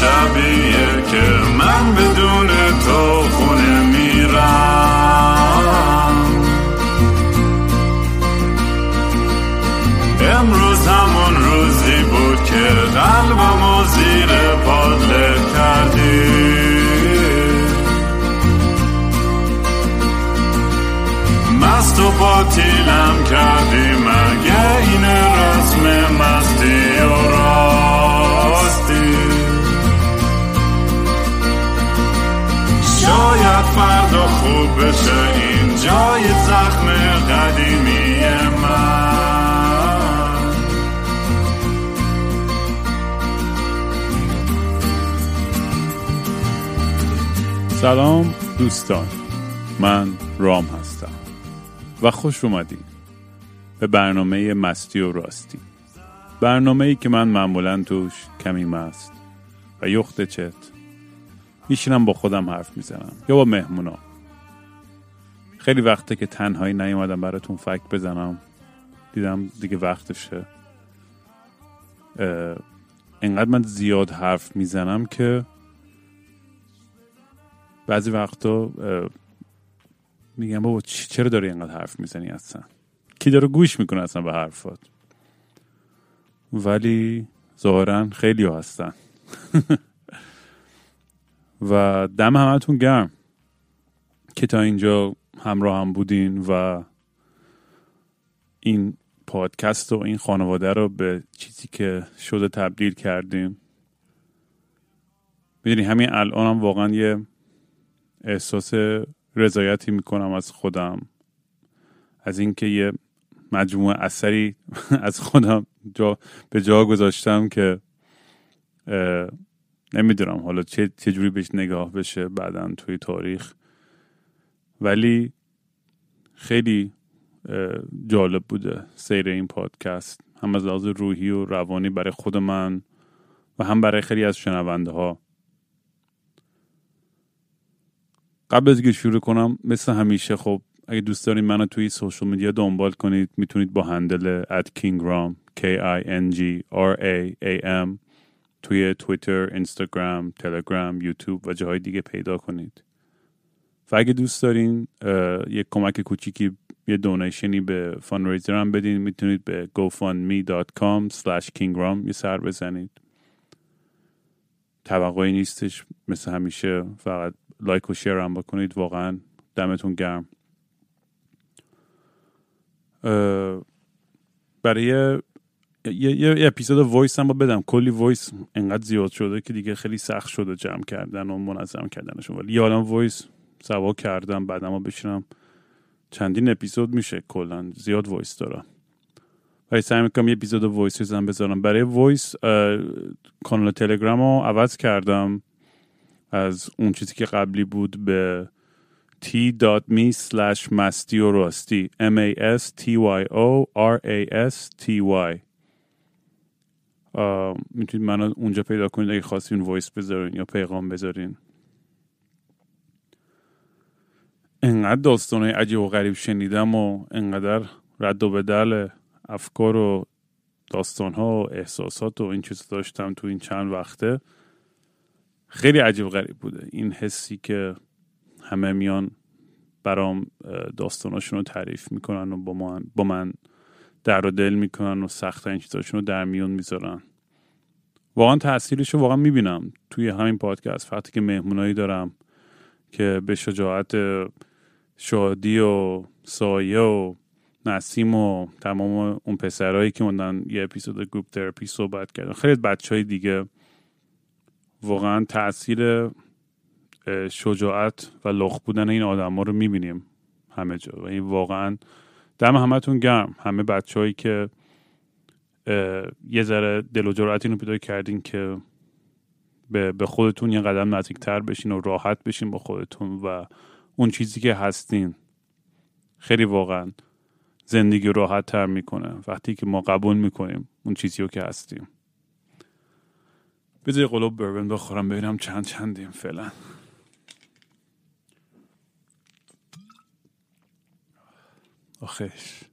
شبیه که من بدون سلام دوستان من رام هستم و خوش اومدید به برنامه مستی و راستی. برنامه ای که من معمولا توش کمی مست و یخت چت میشینم با خودم حرف می‌زنم یا با مهمونا خیلی وقته که تنهایی نیومدم براتون فکر بزنم. دیدم دیگه وقتشه. انقدر من زیاد حرف می‌زنم که بعضی وقتا میگم بابا چرا داری اینقدر حرف می‌زنی اصلا؟ کی داره گوش می‌کنه اصلا به حرفات؟ ولی ظاهرا خیلی هستن. و دم همتون گرم که تا اینجا همراه هم بودین و این پادکست و این خانواده رو به چیزی که شده تبدیل کردیم. می‌دونی همین الان هم واقعا یه احساس رضایتی می‌کنم از خودم. از اینکه یه مجموعه اثری از خودم جا به جا گذاشتم که نمی‌دونم حالا چه چه جوری بهش نگاه بشه بعدا توی تاریخ. ولی خیلی جالب بوده سیر این پادکست. هم از لحاظ روحی و روانی برای خود من و هم برای خیلی از شنونده ها قبل از اینکه شروع کنم مثل همیشه خب اگه دوست دارین منو توی سوشال میدیا دنبال کنید می‌تونید با هندل at kingram k i n g r a a m توی توییتر، اینستاگرام، تلگرام، یوتیوب و جاهای دیگه پیدا کنید. و اگه دوست دارین یک کمک کوچیکی یه donation ی به fundraiser هم بدین می‌تونید به gofundme.com slash kingram یه سر بزنید توقعی نیستش مثل همیشه فقط like و share هم بکنید واقعا دمتون گرم. برای یه, یه, یه اپیزود voice هم با بدم. کلی voice انقدر زیاد شده که دیگه خیلی سخت شده جمع کردن و منظم کردنشون. ولی یادم voice سوا کردم بعدم ما بشینم. چندین اپیزود میشه کلا. زیاد voice دارم. ولی سعی می‌کنم یه اپیزود voice بزنم بذارم. برای voice کانال تلگرام رو عوض کردم. از اون چیزی که قبلی بود به t.me slash مستی و راستی m a s t y o r a s t y. می‌تونید منو اونجا پیدا کنید اگه خواستین voice بذارین یا پیغام بذارین. انقدر داستانهای عجیب و غریب شنیدم و انقدر رد و بدل افکار و داستانها و احساسات و این چیز داشتم تو این چند وقته. خیلی عجیب غریب بوده. این حسی که همه میان برام داستاناشون رو تعریف می‌کنن و با من, با من در و دل می‌کنن و سخت این چیزاشون رو در میون می‌ذارن. واقعا تاثیرش رو واقعا می‌بینم توی همین پادکست. وقتی که مهمونایی دارم که به شجاعت شادی و سایه و نسیم و تمام اون پسرهایی که موندن یه اپیزود گروپ تراپی صحبت کردن. خیلی بچه های دیگه واقعا تاثیر شجاعت و لخ بودن این آدم ها رو می‌بینیم همه جا. و این واقعا دم همتون گرم. همه بچههایی که اه، یه ذره دل و جرأت اینو پیدا کردین که به, به خودتون یه قدم نزدیکتر بشین و راحت بشین با خودتون و اون چیزی که هستین خیلی واقعا زندگی راحت تر می‌کنه. وقتی که ما قبول می‌کنیم اون چیزی رو که هستیم. بذاری قلوب بربن بخورم ببینم چند چندیم فعلا. آخش.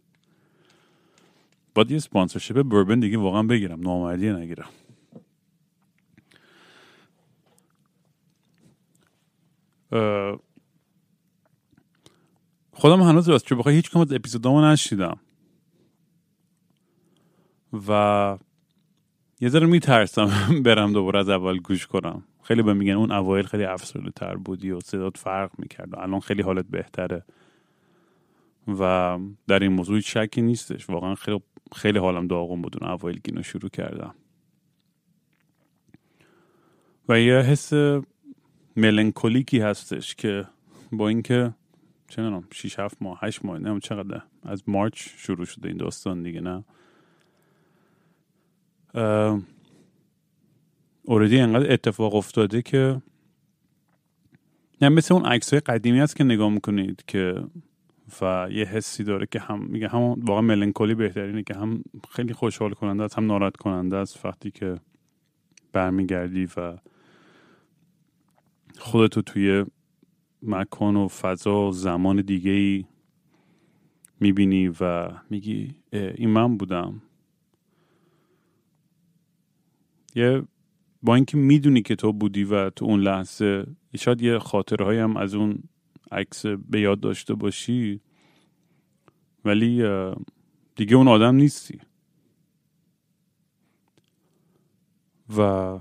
باید یه سپانسرشیپ بربن دیگه واقعا بگیرم. نامردی نگیرم. خودم هنوز راست چه بخوای هیچ کم از اپیزودامو نشیدم و یه ذره میترسم برم دوباره از اول گوش کنم. خیلی به میگن اون اوایل خیلی افسرده تر بودی و صدات فرق می‌کرد الان خیلی حالت بهتره. و در این موضوع شکی نیستش. واقعا خیلی خیلی حالم داغون بود اون اوایل گینو شروع کردم. و یه حس ملنکولیکی هستش که با اینکه چه 6 7 ماه 8 ماه نمی‌دونم چقدر از مارچ شروع شده این داستان دیگه نه؟ اوردی انقدر اتفاق افتاده که نه مثل اون عکس های قدیمی هست که نگاه می‌کنید که و یه حسی داره که هم میگه هم واقعا ملنکولی بهترینه که هم خیلی خوشحال کننده است هم ناراحت کننده است وقتی که برمیگردی و خودتو توی مکان و فضا و زمان دیگه ای می‌بینی و میگی این من بودم. یه با اینکه می‌دونی که تو بودی و تو اون لحظه شاید یه خاطرهایی هم از اون عکس به یاد داشته باشی ولی دیگه اون آدم نیستی. و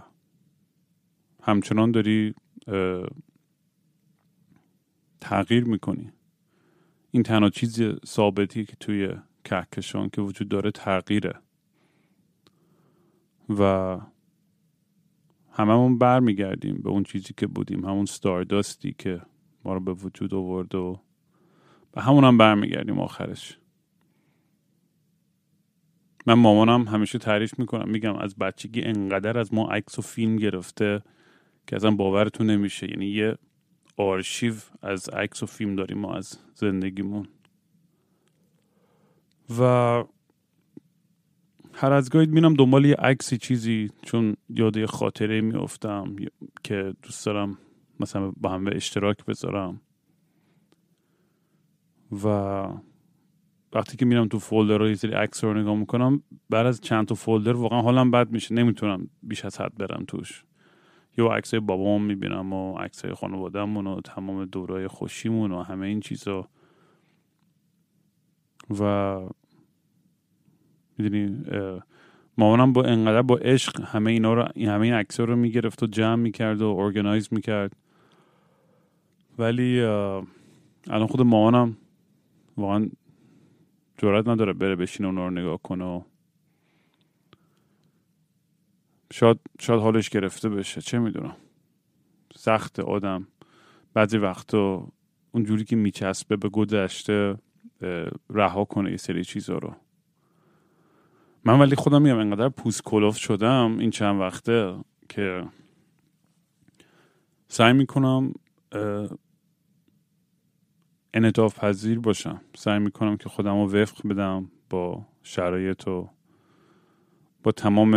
همچنان داری تغییر می‌کنی. این تنها چیز ثابتی که توی کهکشان که وجود داره تغییره. و هممون برمیگردیم به اون چیزی که بودیم همون ستارداستی که ما رو به وجود آورد و به همون هم برمیگردیم آخرش. من مامانم همیشه تعریف می‌کنم میگم از بچگی انقدر از ما عکس و فیلم گرفته که ازم باورتون نمیشه. یعنی یه آرشیو از عکس و فیلم داریم ما از زندگیمون. و هر از گاهی میرم دنبال یه عکسی چیزی چون یاد یه خاطره میافتم که دوست دارم مثلا با هم به اشتراک بذارم. و وقتی که میرم تو فولدر رو یه سری عکس رو نگاه می‌کنم بعد از چند تا فولدر واقعا حالم بد میشه. نمی‌تونم بیش از حد برم توش. یا عکس بابام می‌بینم و عکس خانوادهمون و تمام دورای خوشیمون و همه این چیزا. و می‌دونی مامانم با انقدر با عشق همه اینا رو همه این عکس رو می‌گرفت و جمع می‌کرد و ارگنایز می‌کرد. ولی الان خود مامانم واقعا جرات نداره بره بشینه اونا رو نگاه کنه و شاید, شاید حالش گرفته بشه چه می‌دونم. سخت آدم. بعضی وقتا اونجوری که میچسبه به گذشته رها کنه یه سری چیزا رو. من ولی خودم میگم انقدر پوست کلوف شدم این چند وقته که سعی می‌کنم انعطاف پذیر باشم. سعی می‌کنم که خودم رو وفق بدم با شرایط و با تمام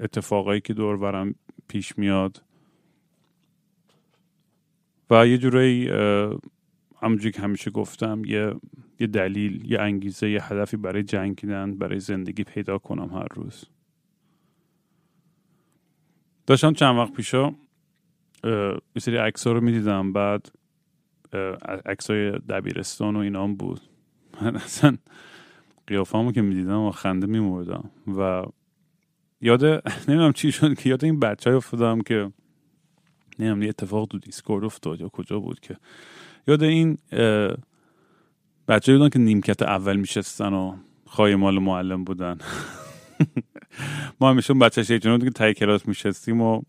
اتفاقایی که دور برم پیش میاد. و یه جورایی همونجوری که همیشه گفتم یه یه دلیل یه انگیزه یه هدفی برای جنگیدن برای زندگی پیدا کنم هر روز. داشتم چند وقت پیشا یه سری عکس رو می‌دیدم. بعد عکس های دبیرستان و اینام بود. من اصلا قیافامو که می‌دیدم و خنده میمردم. و یاد نمی‌دونم چی شد که یاد این بچه های افتادم که نمی‌دونم یه اتفاق تو دیسکورد افتاد یا کجا بود که. یاد این بچه بودن که نیمکت اول میشستن و خواهی مال معلم بودن. ما همیشه اون بچه شیطان که تای کلاس میشستیم و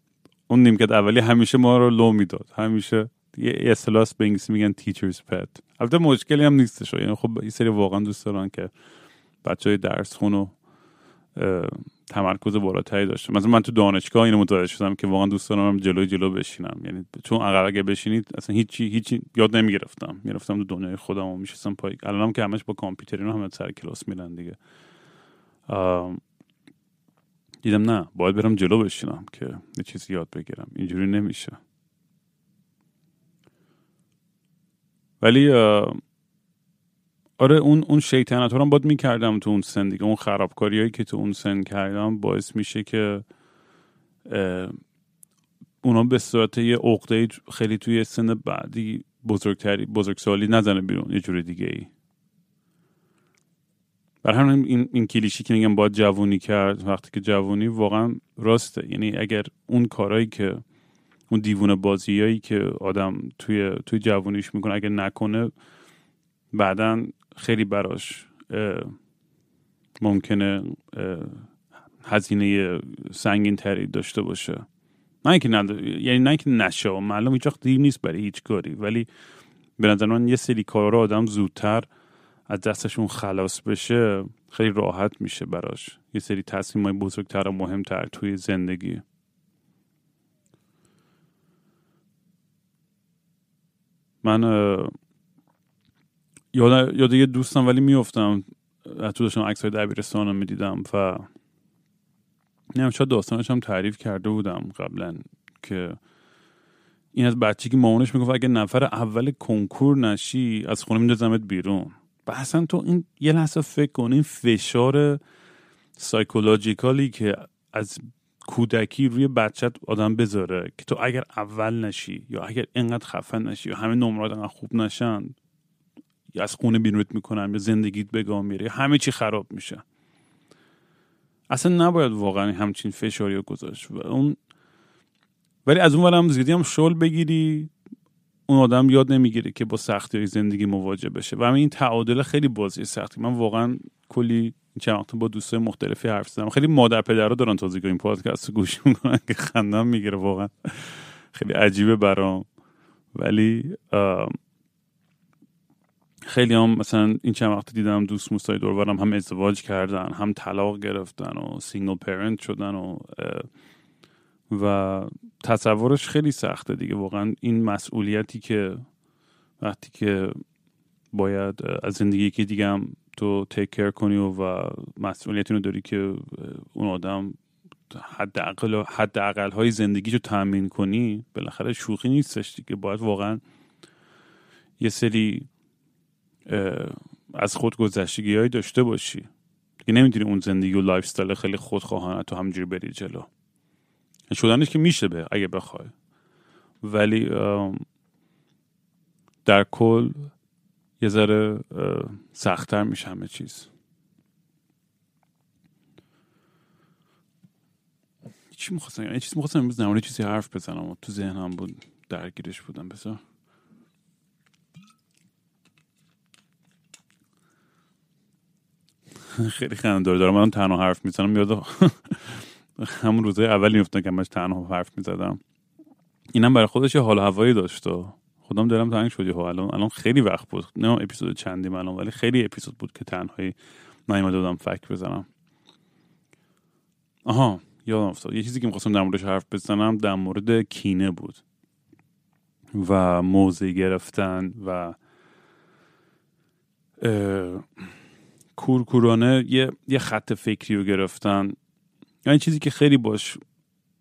اون نیمکت اولی همیشه ما رو لو می‌داد. همیشه یه اصطلاح به انگلیسی میگن تیچرز پت البته مشکلی هم نیستش. یعنی خب یه سری واقعا دوست دارن که بچه های درس خون و تمرکز بالاتری داشته مثلا من تو دانشگاه اینو متوجه شدم که واقعا دوست دارم جلوی جلو بشینم. یعنی چون عقب اگه بشینید اصلا هیچی هیچی یاد نمی‌گرفتم. می‌رفتم تو دنیای خودم و میشستم پای الانم که همش با کامپیوتر اینا همه سر کلاس میرن دیگه. دیدم نه باید برم جلو بشینم که یه چیزی یاد بگیرم. اینجوری نمیشه. ولی آره اون اون شیطنت رو باید می‌کردم تو اون سن دیگه. اون خرابکاریایی که تو اون سن کردم باعث میشه که اونا به صورت یه عقده خیلی توی سن بعدی بزرگتری بزرگسالی نزنه بیرون یه جور دیگه ای. بر همین این, این کلیشی که میگم باید جوونی کرد وقتی که جوونی واقعا راسته. یعنی اگر اون کارهایی که اون دیوونه بازیایی که آدم توی توی جوونیش می‌کنه اگر نکنه بعدا خیلی براش ممکنه هزینه سنگین تری داشته باشه. نه اینکه یعنی نه اینکه نشه معلوم هیچ دیر نیست برای هیچ کاری. ولی به نظر من یه سری کارا آدم زودتر از دستشون خلاص بشه خیلی راحت میشه براش. یه سری تصمیم های بزرگتر و مهمتر توی زندگی. من یاد یاد یه دوستم ولی میفتم تو داشتم عکس های دبیرستان رو می‌دیدم و نمیم شاید داستانش هم تعریف کرده بودم قبلا که این از بچه که مامانش می‌گفت اگه نفر اول کنکور نشی از خونه میدازمت بیرون. و اصلا تو این یه لحظه فکر کن این فشار سایکولوژیکالی که از کودکی روی بچت آدم بذاره که تو اگر اول نشی یا اگر اینقدر خفن نشی یا همه نمرات انقدر خوب نشن یا از خونه بیرونت می‌کنن یا زندگیت بگاه میره همه چی خراب میشه. اصلا نباید واقعا همچین فشاری رو گذاشت. و اون ولی از اون هم زیادی هم شل بگیری اون آدم یاد نمی‌گیره که با سختی های زندگی مواجه بشه. و این تعادل خیلی بازی سختی. من واقعا کلی چند با دوستای مختلفی حرف زدم. خیلی مادر پدرها دارن تازگی این پادکست گوش می‌کنن که خندم می‌گیره واقعا. خیلی عجیبه برام. ولی خیلی هم مثلا این چند وقت دیدم دوست موستای دوروورم هم ازدواج کردن هم طلاق گرفتن و single parent شدن و و تصورش خیلی سخته دیگه. واقعا این مسئولیتی که وقتی که باید از زندگی که دیگه هم تو تیک کر کنی و, و مسئولیت رو داری که اون آدم حداقل حداقل های زندگی رو تامین کنی بالاخره شوخی نیستش دیگه. باید واقعا یه سری از خود گذشتگی های داشته باشی. دیگه نمی‌تونی اون زندگی و lifestyle خیلی خودخواهانه تو همجوری بری جلو. شدنش که میشه به اگه بخوای. ولی در کل یه ذره سختتر میشه همه چیز. چی می‌خواستم؟ یه چیز می‌خواستم امروز چیزی حرف بزنم و تو ذهنم بود درگیرش بودم بذار. خیلی خنده داره من تنها حرف می‌زنم. یاد همون روزای اولی میفتن که همش تنها حرف می‌زدم. اینم برای خودش یه حال هوایی داشت و خودم دلم تنگ شدی ها الان الان خیلی وقت بود. نه اپیزود چندی الان ولی خیلی اپیزود بود که تنهایی نیومده بودم فکر بزنم. آها یادم افتاد. یه چیزی که می‌خواستم در موردش حرف بزنم در مورد کینه بود و موضع گرفتن و کورکورانه یه, یه خط فکری رو گرفتن. یعنی چیزی که خیلی باش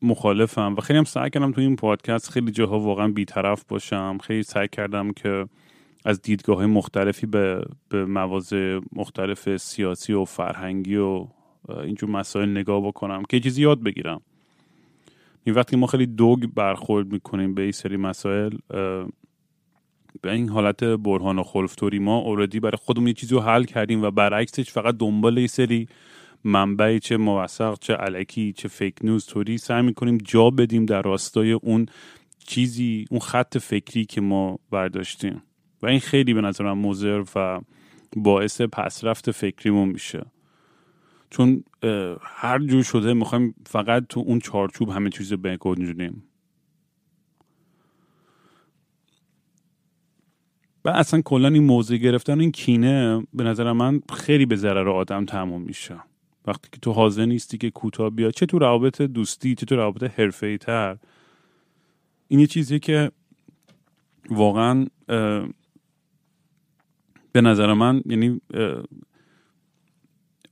مخالفم و خیلی هم سعی کردم تو این پادکست خیلی جاها واقعا بیطرف باشم. خیلی سعی کردم که از دیدگاه مختلفی به, به مواضع مختلف سیاسی و فرهنگی و اینجور مسائل نگاه بکنم که چیزی یاد بگیرم. این وقتی ما خیلی دوگ برخورد می‌کنیم به این سری مسائل به این حالت برهان و خلفتوری ما اوردی برای خودمون یه چیزی رو حل کردیم و برعکسش فقط دنبال یه سری منبعی چه موثق چه علکی چه فیک نیوز توری سعی می‌کنیم جا بدیم در راستای اون چیزی اون خط فکری که ما برداشتیم. و این خیلی به نظرم مضر و باعث پسرفت فکریمون میشه. چون هر جور شده می‌خوایم فقط تو اون چارچوب همه چیز بگنجونیم. و اصلا کلا این موضع گرفتن این کینه به نظر من خیلی به ضرر آدم تموم میشه. وقتی که تو حاضر نیستی که کوتاه بیاد چه تو روابط دوستی چه تو روابط حرفه‌ای تر این یه چیزی که واقعا به نظر من یعنی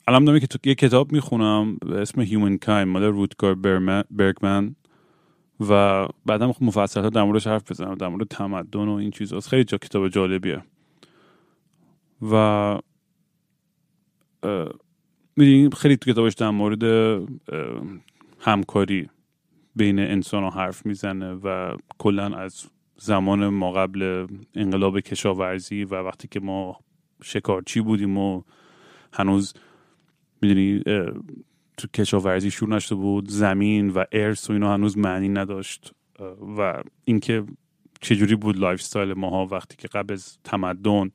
الان دارم که یه کتاب می‌خونم به اسم هیومن کایم مال روتگار برگمن. و بعدا مفصل در موردش حرف بزنم در مورد تمدن و این چیزاست خیلی جا کتاب جالبیه. و می‌دونی خیلی تو کتابش در مورد همکاری بین انسان ها حرف می‌زنه و کلا از زمان ما قبل انقلاب کشاورزی و وقتی که ما شکارچی بودیم و هنوز می‌دونی تو کشاورزی شروع نشده بود زمین و ارث و اینا هنوز معنی نداشت. و اینکه چجوری بود lifestyle ماها وقتی که قبل از تمدن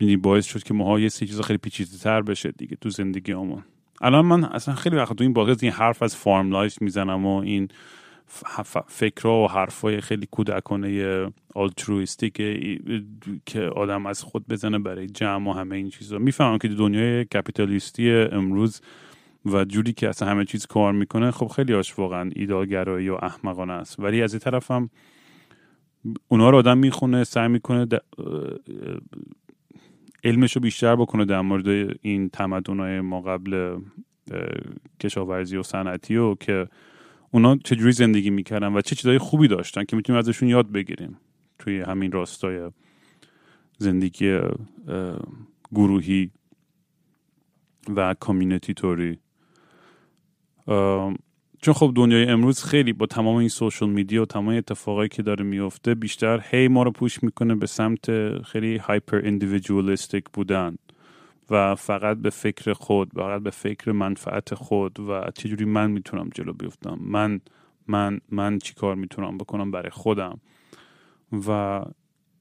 یعنی باعث شد که ماها یه چیز خیلی پیچیده تر بشه دیگه تو زندگی همون الان من اصلا خیلی وقت تو این باقی این حرف از farm life می‌زنم و این فکرها و حرفای خیلی کودکانه altruistic که آدم از خود بزنه برای جمع و همه این چیزا. می‌فهمم که دنیای کپیتالیستی امروز و جوری که اصلا همه چیز کار می‌کنه خب خیلی هاش واقعا ایدالگرایی و احمقانه است. ولی از این طرف هم اونا رو آدم می‌خونه سعی می‌کنه علمش رو بیشتر بکنه در مورد این تمدن ما قبل کشاورزی و صنعتی و که اونا چجوری زندگی می‌کردن و چه چیزهای خوبی داشتن که می‌تونیم ازشون یاد بگیریم توی همین راستای زندگی گروهی و کامیونیتی توری چون خب دنیای امروز خیلی با تمام این سوشال میدیا و تمام اتفاقایی که داره میفته بیشتر هی ما رو پوش می‌کنه به سمت خیلی هایپر اندیویدوالیستیک بودن. و فقط به فکر خود فقط به فکر منفعت خود و چجوری من می‌تونم جلو بیفتم؟ من من من چی کار می‌تونم بکنم برای خودم؟ و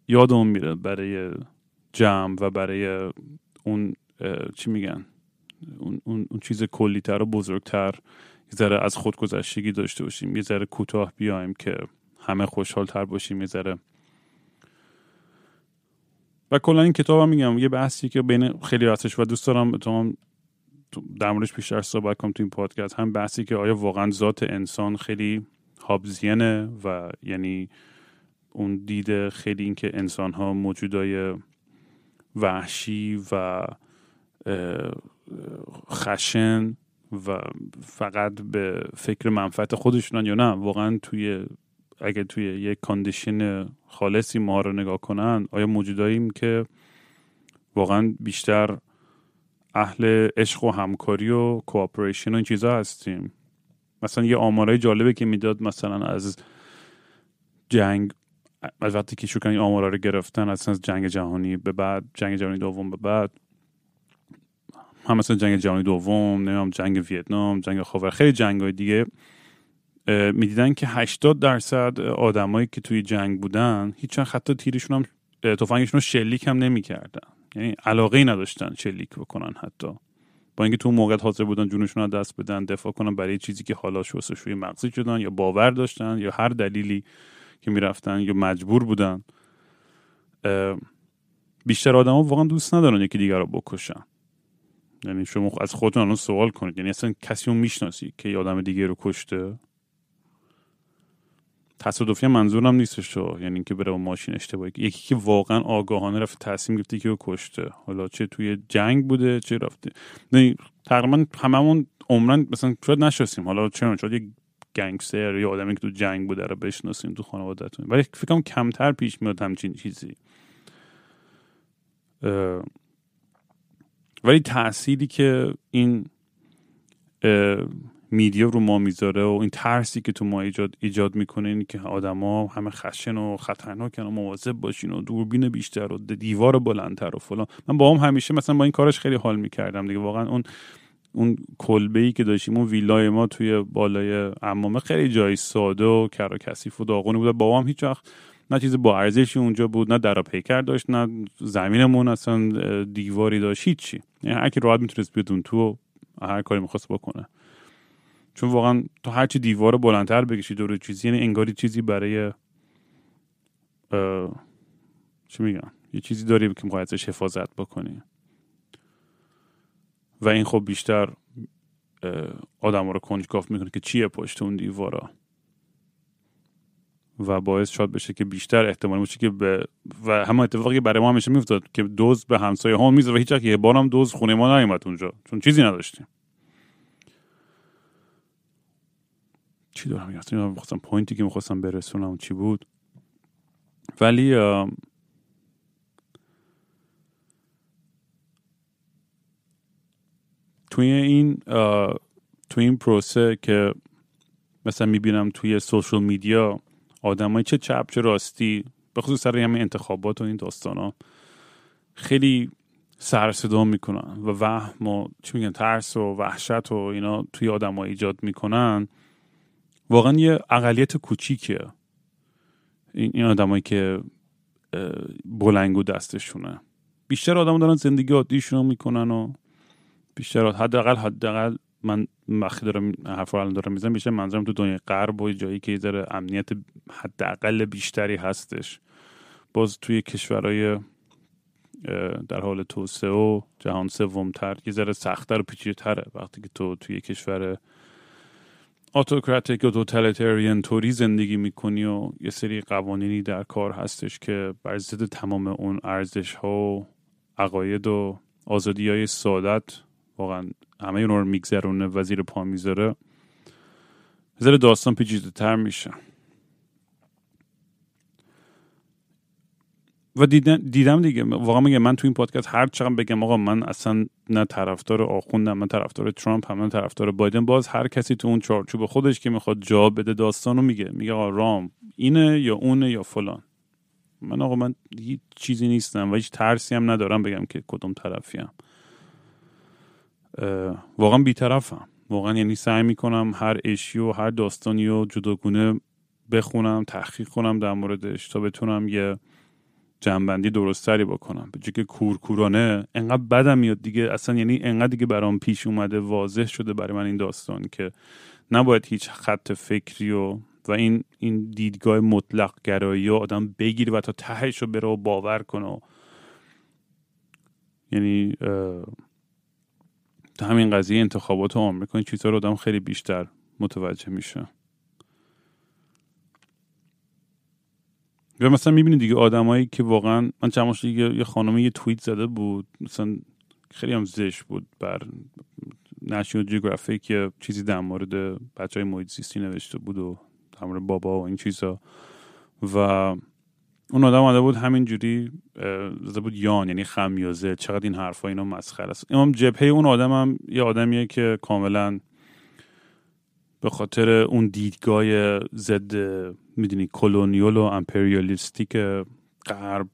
یادم میره برای جمع و برای اون چی میگن؟ اون, اون, اون چیز کلیتر و بزرگتر یه ذره از خودگذشتگی داشته باشیم یه ذره کوتاه بیایم که همه خوشحال تر باشیم یه ذره و کلا این کتاب هم میگم یه بحثی که بین خیلی هستش و دوست دارم تو در موردش بیشتر صحبت کنم تو این پادکست. هم بحثی که آیا واقعا ذات انسان خیلی هابزینه و یعنی اون دیده خیلی اینکه انسان ها موجودای وحشی و خشن و فقط به فکر منفعت خودشونن یا نه واقعا توی اگه توی یک کاندیشن خالصی ما رو نگاه کنن آیا موجوداییم که واقعا بیشتر اهل عشق و همکاری و کوآپریشن و این چیزا هستیم؟ مثلا یه آمارای جالبه که می‌داد مثلا از جنگ از وقتی که شروع این آمارا رو گرفتن از جنگ جهانی به بعد جنگ جهانی دوم به بعد هم مثلا جنگ جهانی دوم نمی‌دونم جنگ ویتنام جنگ خاور خیلی جنگ های دیگه می‌دیدن که 80 درصد آدمایی که توی جنگ بودن هیچ حتی تیرشون هم تفنگشون رو شلیک هم نمی‌کردن. یعنی علاقه ای نداشتن شلیک بکنن حتی. با اینکه تو موقع حاضر بودن جونشون رو دست بدن دفاع کنن برای چیزی که حالا شوی مغزی شدن یا باور داشتن یا هر دلیلی که می‌رفتن یا مجبور بودن. بیشتر آدما واقعا دوست ندارن یکی دیگر رو بکشن. یعنی شما از خودتون الان سوال کنید. یعنی اصلا کسی رو می‌شناسی که یه آدم دیگه رو کشته؟ تصادفی منظورم نیستش یعنی اینکه بره با ماشین اشتباهی. یکی که واقعا آگاهانه رفت تصمیم گرفته که کشته. حالا چه توی جنگ بوده چه رفته. نه تقریبا هممون عمرن مثلا شاید نشستیم. حالا چه شاید یه گنگستر یا آدمی که تو جنگ بوده رو بشناسیم تو خانوادهتون. ولی فکرم کمتر پیش میاد همچین چیزی. ولی تأثیری که این میدیا رو ما می‌ذاره و این ترسی که تو ما ایجاد, ایجاد می‌کنه این که آدما همه خشن و خطرناکن و مواظب باشین و دوربین بیشتر و دیوار بلندتر و فلان. من با هم همیشه مثلا با این کارش خیلی حال می‌کردم دیگه. واقعا اون اون کلبه ای که داشتیم اون ویلای ما توی بالای امامه خیلی جای ساده و کر و کثیف و داغونی بود با هم هیچ وقت نه چیز با ارزشی اونجا بود نه در پیکر داشت نه زمینمون اصلا دیواری داشت هیچی. یعنی هر کی راحت می‌تونست بیاد اون تو هر کاری می‌خواست بکنه. چون واقعا تو هرچی دیوار بلندتر بکشی دور چیزی یعنی انگاری چیزی برای چی میگم؟ یه چیزی داری که می‌خوای ازش حفاظت بکنی. و این خب بیشتر آدم رو کنجکاف می‌کنه که چیه پشت اون دیوارا. و باعث شاد بشه که بیشتر احتمال باشه که به و همه اتفاقی برای ما همیشه میفتاد که دوز به همسایه ها میزه و هیچ یه بارم دوز خونه ما نیومد اونجا. چون چیزی نداشتیم. چی دارم می‌خواستم point ی که می‌خواستم برسونم چی بود؟ ولی توی این تو این پروسه که مثلا می‌بینم توی social media آدمای چه چپ چه راستی به خصوص سر همین انتخابات و این داستان ها خیلی سر صدا می‌کنن و وهم و چی میگن ترس و وحشت و اینا توی آدم ایجاد می‌کنن. واقعا یه اقلیت کوچیکه. این آدمایی که بلنگو دستشونه. بیشتر آدم دارن زندگی عادیشون می‌کنن و بیشتر حداقل حداقل من وقتی دارم حرف رو دارم می‌زنم بیشتر منظرم تو دنیای غرب و جایی که یه امنیت حداقل بیشتری هستش. باز توی کشورهای در حال توسعه و جهان سومتر یه ذره سختتر و پیچیده‌تره. وقتی که تو توی کشور اتوکراتیک و توتالیتریان طوری زندگی می‌کنی و یه سری قوانینی در کار هستش که بر ضد تمام اون ارزش ها و عقاید و آزادی های سعادت واقعا همه اون رو میگذرونه وزیر پا می‌ذاره. ذره داستان پیچیده تر میشه. و دیدم, دیدم دیگه. واقعا میگه من تو این پادکست هر چقدر بگم آقا من اصلا نه طرفدار آخوندم من طرفدار ترامپ هم من طرفدار بایدن. باز هر کسی تو اون چارچوب خودش که می‌خواد جا بده داستانو میگه. میگه آقا رام اینه یا اونه یا فلان. من آقا من هیچ چیزی نیستم و هیچ ترسی هم ندارم بگم که کدوم طرفیم واقعا بیطرفم. واقعا یعنی سعی می‌کنم هر اشی و هر داستانی رو جداگونه بخونم تحقیق کنم در موردش تا بتونم یه جنبندی درستری بکنم. به که کورکورانه انقدر بدم میاد دیگه. اصلا یعنی انقدر دیگه برام پیش اومده واضح شده برای من این داستان که نباید هیچ خط فکری و و این این دیدگاه مطلق گرایی و آدم بگیره و تا تهش رو بره و باور کنه یعنی تا همین قضیه انتخابات آمریکا این چیزها رو آدم خیلی بیشتر متوجه میشه. و مثلا می‌بینید دیگه آدمایی که واقعا من چند یه خانمی یه توییت زده بود. مثلا خیلی هم زش بود بر نشنال جیوگرافیک یه چیزی در مورد بچه های محیط زیستی نوشته بود و در مورد بابا و این چیزا. و اون آدم آمده بود همینجوری زده بود یان یعنی خمیازه چقدر این حرفا اینا مسخره است. امام جبهه اون آدم هم یه آدمیه که کاملا به خاطر اون دیدگاه ضد می‌دونی کلونیال و امپریالیستیک غرب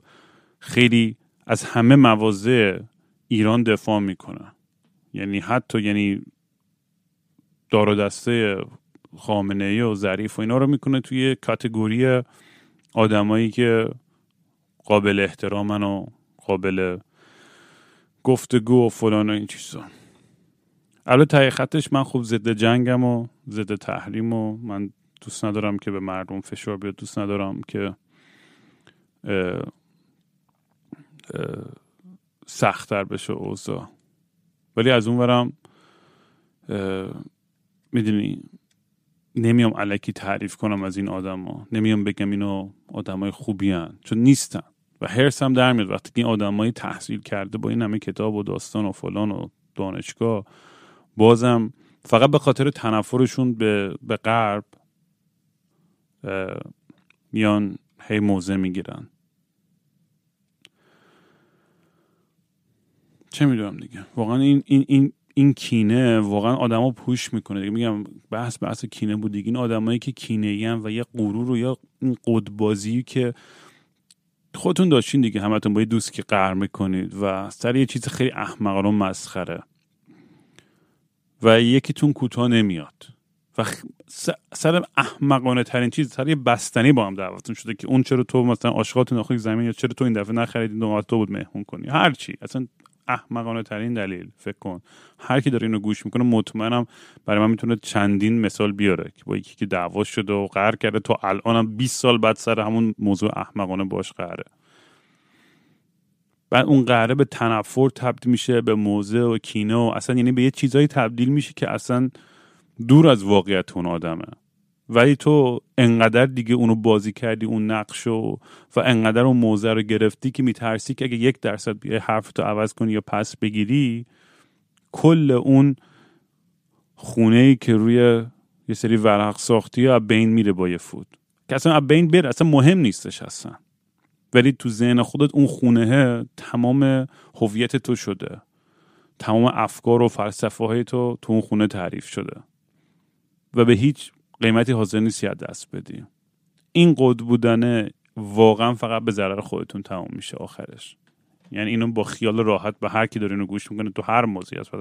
خیلی از همه مواضع ایران دفاع می‌کنه. یعنی حتی یعنی دار و دسته خامنه ای و ظریف و اینا رو می‌کنه توی کاتگوری آدمایی که قابل احترامن و قابل گفتگو و فلان و این چیزا. البته تای خطش من خوب ضد جنگم و ضد تحریم و من دوست ندارم که به مردم فشار بیاد دوست ندارم که سختتر بشه اوضاع. ولی از اون برم می‌دونی نمیام علکی تعریف کنم از این آدم ها نمیام بگم اینو آدم های خوبی هن. چون نیستن. و هرس هم در میاد. وقتی این آدم تحصیل کرده با این همه کتاب و داستان و فلان و دانشگاه بازم فقط به خاطر تنفرشون به, به غرب میان هی موزه می‌گیرن. چه می‌دونم دیگه. واقعا این, این, این, این کینه واقعا آدما پوش می‌کنه. دیگه میگم بحث بحث کینه بود دیگه. این آدمایی که کینه ای و یه غرور و یا این قدبازی که خودتون داشتین دیگه. همتون با یه دوست که قهر می‌کنید و سر یه چیز خیلی احمقانه مسخره. و یکیتون کوتاه نمیاد. و سر احمقانه ترین چیز سر یه بستنی با هم دعوتون شده که اون چرا تو مثلا آشغالت ناخوک زمین یا چرا تو این دفعه نخریدی نوبت تو بود مهمون کنی. هر چی. اصلا احمقانه ترین دلیل فکر کن. هر کی داره اینو گوش می‌کنه مطمئنم برای من می‌تونه چندین مثال بیاره که با یکی که دعوا شده و قهر کرده تو الانم 20 سال بعد سر همون موضوع احمقانه باش قهره. بعد اون قهره به تنفر تبدیل میشه به موزه و کینه و اصلا یعنی به یه چیزایی تبدیل میشه که اصلا دور از واقعیت اون آدمه. ولی تو انقدر دیگه اونو بازی کردی اون نقش و و انقدر اون موزه رو گرفتی که میترسی که اگه یک درصد بیای حرف تو عوض کنی یا پس بگیری کل اون خونه ای که روی یه سری ورق ساختی یا بین میره با یه فود که اصلا بین بره اصلا مهم نیستش اصلا. ولی تو ذهن خودت اون خونه تمام هویت تو شده. تمام افکار و فلسفه های تو تو اون خونه تعریف شده. و به هیچ قیمتی حاضر نیستی از دست بدی. این قد بودنه واقعا فقط به ضرر خودتون تمام میشه آخرش. یعنی اینو با خیال راحت به هر کی داره اینو گوش می‌کنه تو هر موضوعی است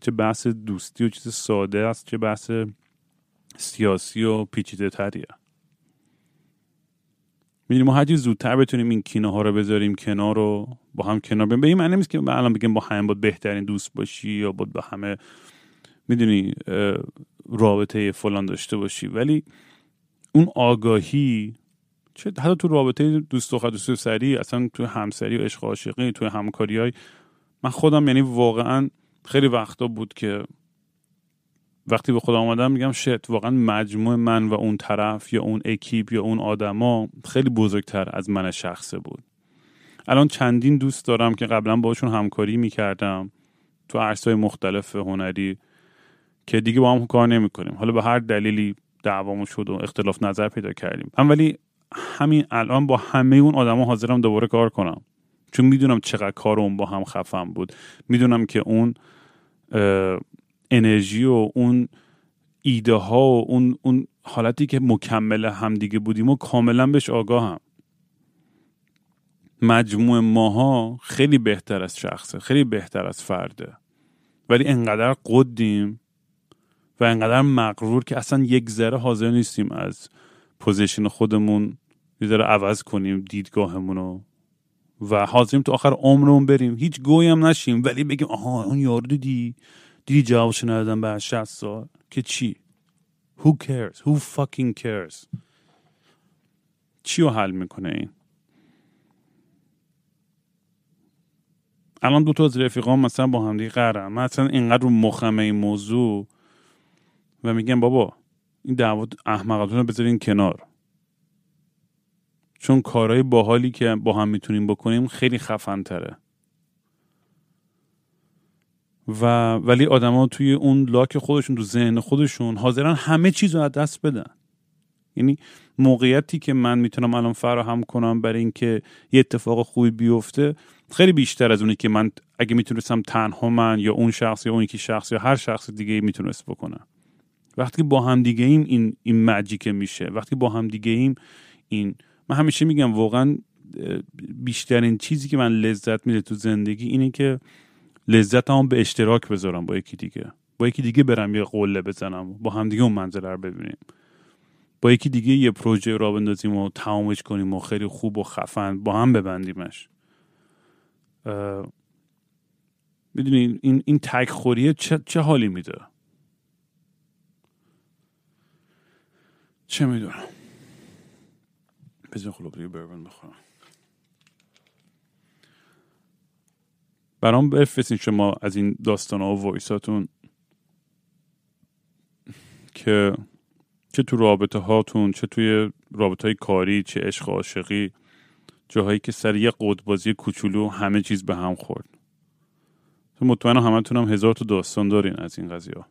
چه بحث دوستی و چیز ساده است چه بحث سیاسی و پیچیده تریه می‌دونیم ما هرچی زودتر بتونیم این کینه ها رو بذاریم کنار رو با هم کنار بریم. به این معنی نیست که الان بگیم با همه باید بهترین دوست باشی یا باید با همه می‌دونی رابطه فلان داشته باشی. ولی اون آگاهی چه حتی تو رابطه دوست دختر دوست سری اصلا تو همسری و عشق عاشقی تو همکاری های من خودم یعنی واقعا خیلی وقتا بود که وقتی به خودم آمدم میگم شت واقعا مجموع من و اون طرف یا اون اکیپ یا اون آدما خیلی بزرگتر از من شخصه بود. الان چندین دوست دارم که قبلا باشون همکاری می‌کردم تو عرصه‌های مختلف هنری که دیگه با هم کار نمی‌کنیم. حالا به هر دلیلی دعوامون شد و اختلاف نظر پیدا کردیم. هم ولی همین الان با همه اون آدما حاضرم دوباره کار کنم. چون می‌دونم چقدر کار اون با هم خفم بود. می‌دونم که اون انرژی و اون ایده ها و اون, اون حالتی که مکمل همدیگه بودیم و کاملا بهش آگاه هم مجموع ماها خیلی بهتر از شخصه خیلی بهتر از فرده. ولی انقدر قدیم و انقدر مغرور که اصلا یک ذره حاضر نیستیم از پوزیشن خودمون یه ذره عوض کنیم دیدگاهمون رو. و حاضریم تو آخر عمرمون بریم. هیچ گوی هم نشیم. ولی بگیم آها اون یارو دیدی؟ دیدی جوابش ندادم بعد 60 سال که چی؟ Who cares? Who fucking cares? چی رو حل می‌کنه این؟ الان دو تا از رفیقام مثلا با هم دیگه قرارن من اصلا اینقدر رو مخمه این موضوع و میگم بابا این دعوت احمقاتون رو بذارین کنار. چون کارهای باحالی که با هم می‌تونیم بکنیم خیلی خفن تره. و ولی آدما توی اون لاک خودشون تو ذهن خودشون حاضرن همه چیز رو از دست بدن. یعنی موقعیتی که من می‌تونم الان فراهم کنم برای اینکه یه اتفاق خوبی بیفته خیلی بیشتر از اونی که من اگه می‌تونستم تنها من یا اون شخص یا اون یکی شخص یا هر شخص دیگه می‌تونست بکنم. وقتی با هم دیگه ایم این این مجیکه میشه. وقتی با هم دیگه ایم این من همیشه میگم واقعا بیشترین چیزی که من لذت میده تو زندگی اینه که لذت هم به اشتراک بذارم با یکی دیگه. با یکی دیگه برم یه قله بزنم. با هم دیگه اون منزل رو ببینیم. با یکی دیگه یه پروژه را بندازیم و تمامش کنیم و خیلی خوب و خفن با هم ببندیمش. می‌دونی این این تک خوریه چه, چه حالی میده؟ چه می‌دونم. بزن خلوب دیگه بربن بخورم. برام بفرستین شما از این داستان ها و وایساتون که چه تو رابطه هاتون چه توی رابطه های کاری چه عشق عاشقی جاهایی که سر یه قدبازی کوچولو همه چیز به هم خورد تو مطمئنم همه هم هزار تا داستان دارین از این قضیه ها.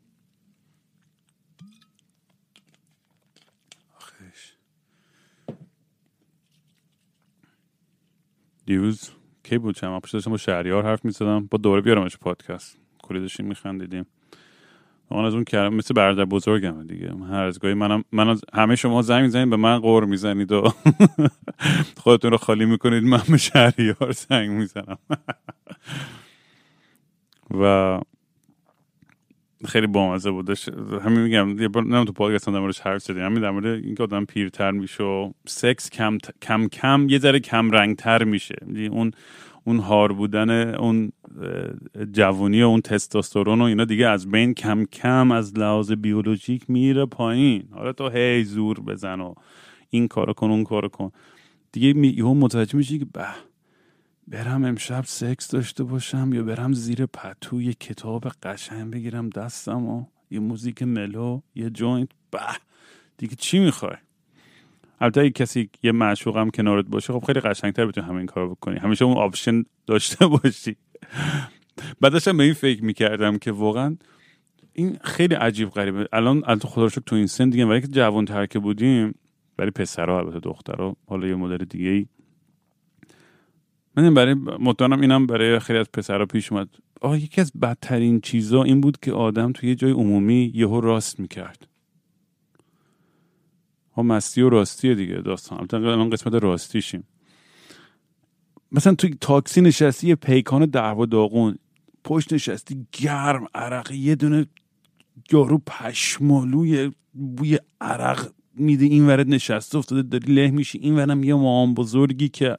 کی بود چند پیش داشتم با شهریار حرف می‌زدم. با دوره بیارمش پادکست. کلی داشتیم میخندیدیم. اون از اون کردم مثل برادر بزرگم دیگه. هر از گاهی منم من از همه شما زنگ می‌زنید به من قور می‌زنید و خودتون رو خالی می‌کنید. من به شهریار زنگ می‌زنم. و خیلی بامزه بودش همین میگم یه نمی‌دونم تو پادکست در موردش حرف زدیم همین در اینکه آدم پیرتر میشه و سکس کم کم کم یه ذره کم رنگتر میشه. اون اون هار بودن اون جوونی و اون تستوسترون و اینا دیگه از بین کم کم از لحاظ بیولوژیک میره پایین. حالا تو هی زور بزن و این کارو کن اون کارو کن. دیگه یهو متوجه میشی که به برم امشب سکس داشته باشم یا برم زیر پتو یه کتاب قشنگ بگیرم دستم و یه موزیک mellow یه joint. به دیگه چی می‌خوای؟ البته اگه کسی یه معشوقم کنارت باشه خب خیلی قشنگتر بتونی همین کارو بکنی. همیشه اون option داشته باشی. بعدش به این فکر می‌کردم که واقعا این خیلی عجیب غریبه. الان البته خدا رو تو این سن دیگه ولی که جوان ترکه بودیم برای پسرها البته دخترها حالا یه مدل دیگه ای من برای مطمئنم اینم برای خیلی از پسرها پیش اومد. آه یکی از بدترین چیزا این بود که آدم توی یه جای عمومی یهو راست می‌کرد. ها مستی و راستی دیگه داستان. البته الان قسمت راستیشیم. مثلا توی تاکسی نشستی یه پیکان درو و داغون. پشت نشستی گرم عرق. یه دونه یارو پشمالوی بوی عرق میده. این ورد نشسته افتاده داری له میشی. این ورم یه مام بزرگی که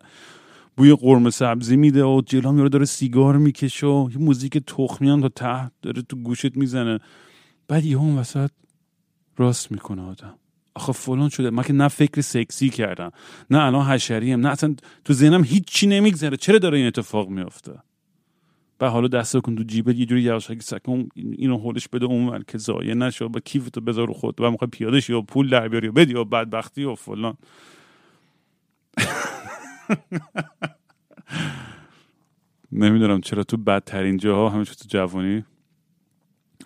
بوی قرمه سبزی میده و جلو یارو داره سیگار می‌کشه و یه موزیک تخمیان تا ته داره تو گوشت می‌زنه. بعد یه اون وسط راست می‌کنه آدم. آخه فلان شده. من که نه فکر سکسی کردم. نه الان حشریم. نه اصلا تو ذهنم هیچی نمیگذره. چرا داره این اتفاق میافته؟ و حالا دست کن تو جیبت یه جوری یواشکی سکن اینو هولش بده اون که زایه نشه با کیفتو بذار خود. و می‌خوای پیاده شی پول در بیاری و بدی و بدبختی و فلان. نمی‌دونم چرا تو بدترین جاها همه تو جوانی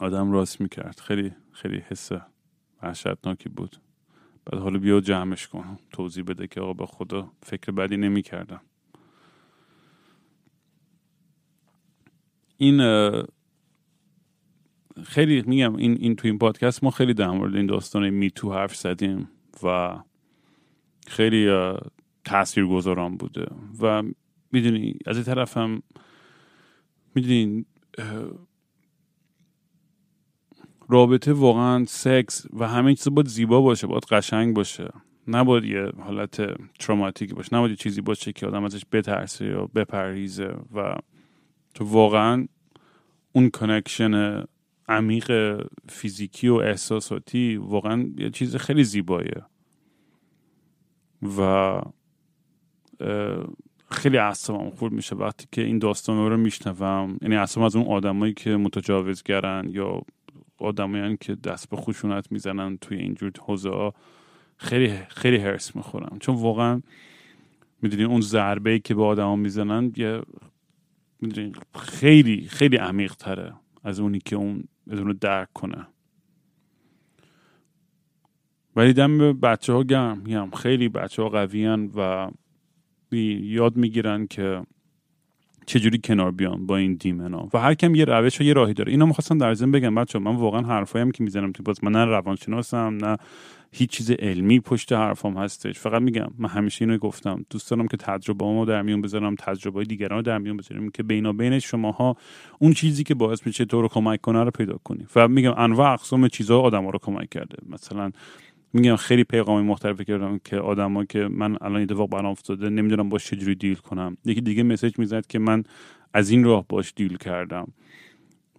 آدم راست می‌کرد. خیلی خیلی حس وحشتناکی بود. بعد حالا بیا جمعش کن. توضیح بده که آقا به خدا فکر بدی نمی‌کردم. این خیلی میگم این این تو این پادکست ما خیلی در مورد این داستان میتو حرف زدیم و خیلی تاثیرگذاران بوده. و می‌دونی از این طرف هم می‌دونی رابطه واقعا سکس و همه چیز باید زیبا باشه باید قشنگ باشه. نباید یه حالت تروماتیک باشه نباید یه چیزی باشه که آدم ازش بترسه یا بپریزه. و تو واقعا اون کنکشن عمیق فیزیکی و احساساتی واقعا یه چیز خیلی زیباییه. و خیلی اعصابم خورد میشه. وقتی که این داستان رو میشنوم یعنی اصلا از اون آدمایی که متجاوزگرن یا آدمایی که دست به خشونت می‌زنن توی اینجور حوزه ها خیلی خیلی هرس می‌خورم. چون واقعا می‌دونی اون ضربه که به آدما می‌زنن یه می‌دونی خیلی خیلی عمیق تره از اونی که اون بدون درک کنه. ولی دم به بچه ها گرم. میگم خیلی بچه ها قویان و یاد می‌گیرن که چجوری کنار بیان با این دیمنا و هر کم یه روش و یه راهی داره. اینا می‌خواستم در ضمن بگم بچه من واقعا حرفایم که می‌زنم تو من نه روانشناسم نه هیچ چیز علمی پشت حرفام هستش. فقط میگم من همیشه اینو گفتم. دوست دارم که تجربه ما در میون بذارم تجربه دیگران رو در میون بذارم که بینا بین شماها اون چیزی که باعث میشه تو رو کمک کنه رو پیدا کنی. و میگم انواع اقسام چیزها آدم رو کمک کرده. مثلا میگم خیلی پیغامای مختلفی کردم که آدما که من الان اتفاق برام افتاده نمی‌دونم باش چجوری deal کنم. یکی دیگه message می‌زد که من از این راه باش deal کردم.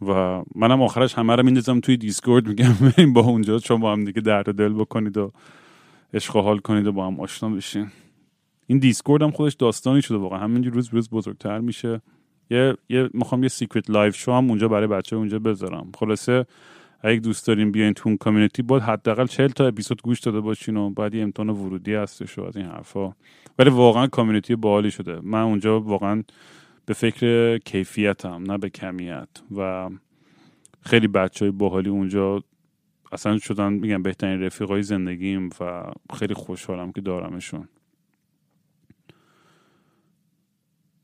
و منم آخرش همه رو میندازم توی Discord میگم بریم با اونجا شما با هم دیگه درد دل بکنید و عشق حال کنید و با هم آشنا بشین. این Discord هم خودش داستانی شده واقعا. همینجور روز روز بزرگتر میشه. یه یه می‌خوام یه secret live show هم اونجا برای بچه اونجا بذارم. خلاصه اگه دوست داریم بیاین تو اون community باید حداقل 40 تا اپیزود گوش داده باشین و بعد یه امتحان ورودی هستش و از این حرفا. ولی واقعا community باحالی شده. من اونجا واقعا به فکر کیفیتم نه به کمیت. و خیلی بچه های باحالی اونجا اصلا شدن میگم بهترین رفیقای زندگیم و خیلی خوشحالم که دارمشون.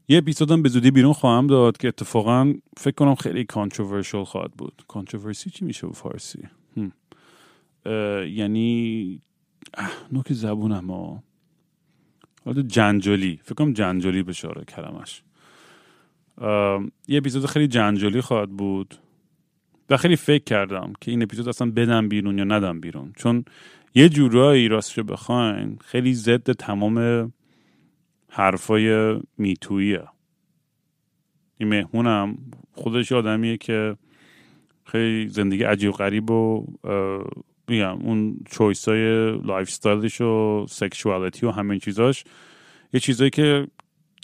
یه اپیزودم به زودی بیرون خواهم داد که اتفاقا فکر کنم خیلی controversial خواهد بود. controversy چی میشه به فارسی؟ یعنی نوک زبونم ها. جنجالی. فکر کنم جنجالی بشه کلمش. یه اپیزود خیلی جنجالی خواهد بود. و خیلی فکر کردم که این اپیزود اصلا بدم بیرون یا ندم بیرون. چون یه جورایی راستشو بخواین خیلی ضد تمام حرفای میتویه این مهمونم خودش آدمیه که خیلی زندگی عجیب غریب و میگم اون choice های lifestyle ش و sexuality و همین چیزاش یه چیزایی که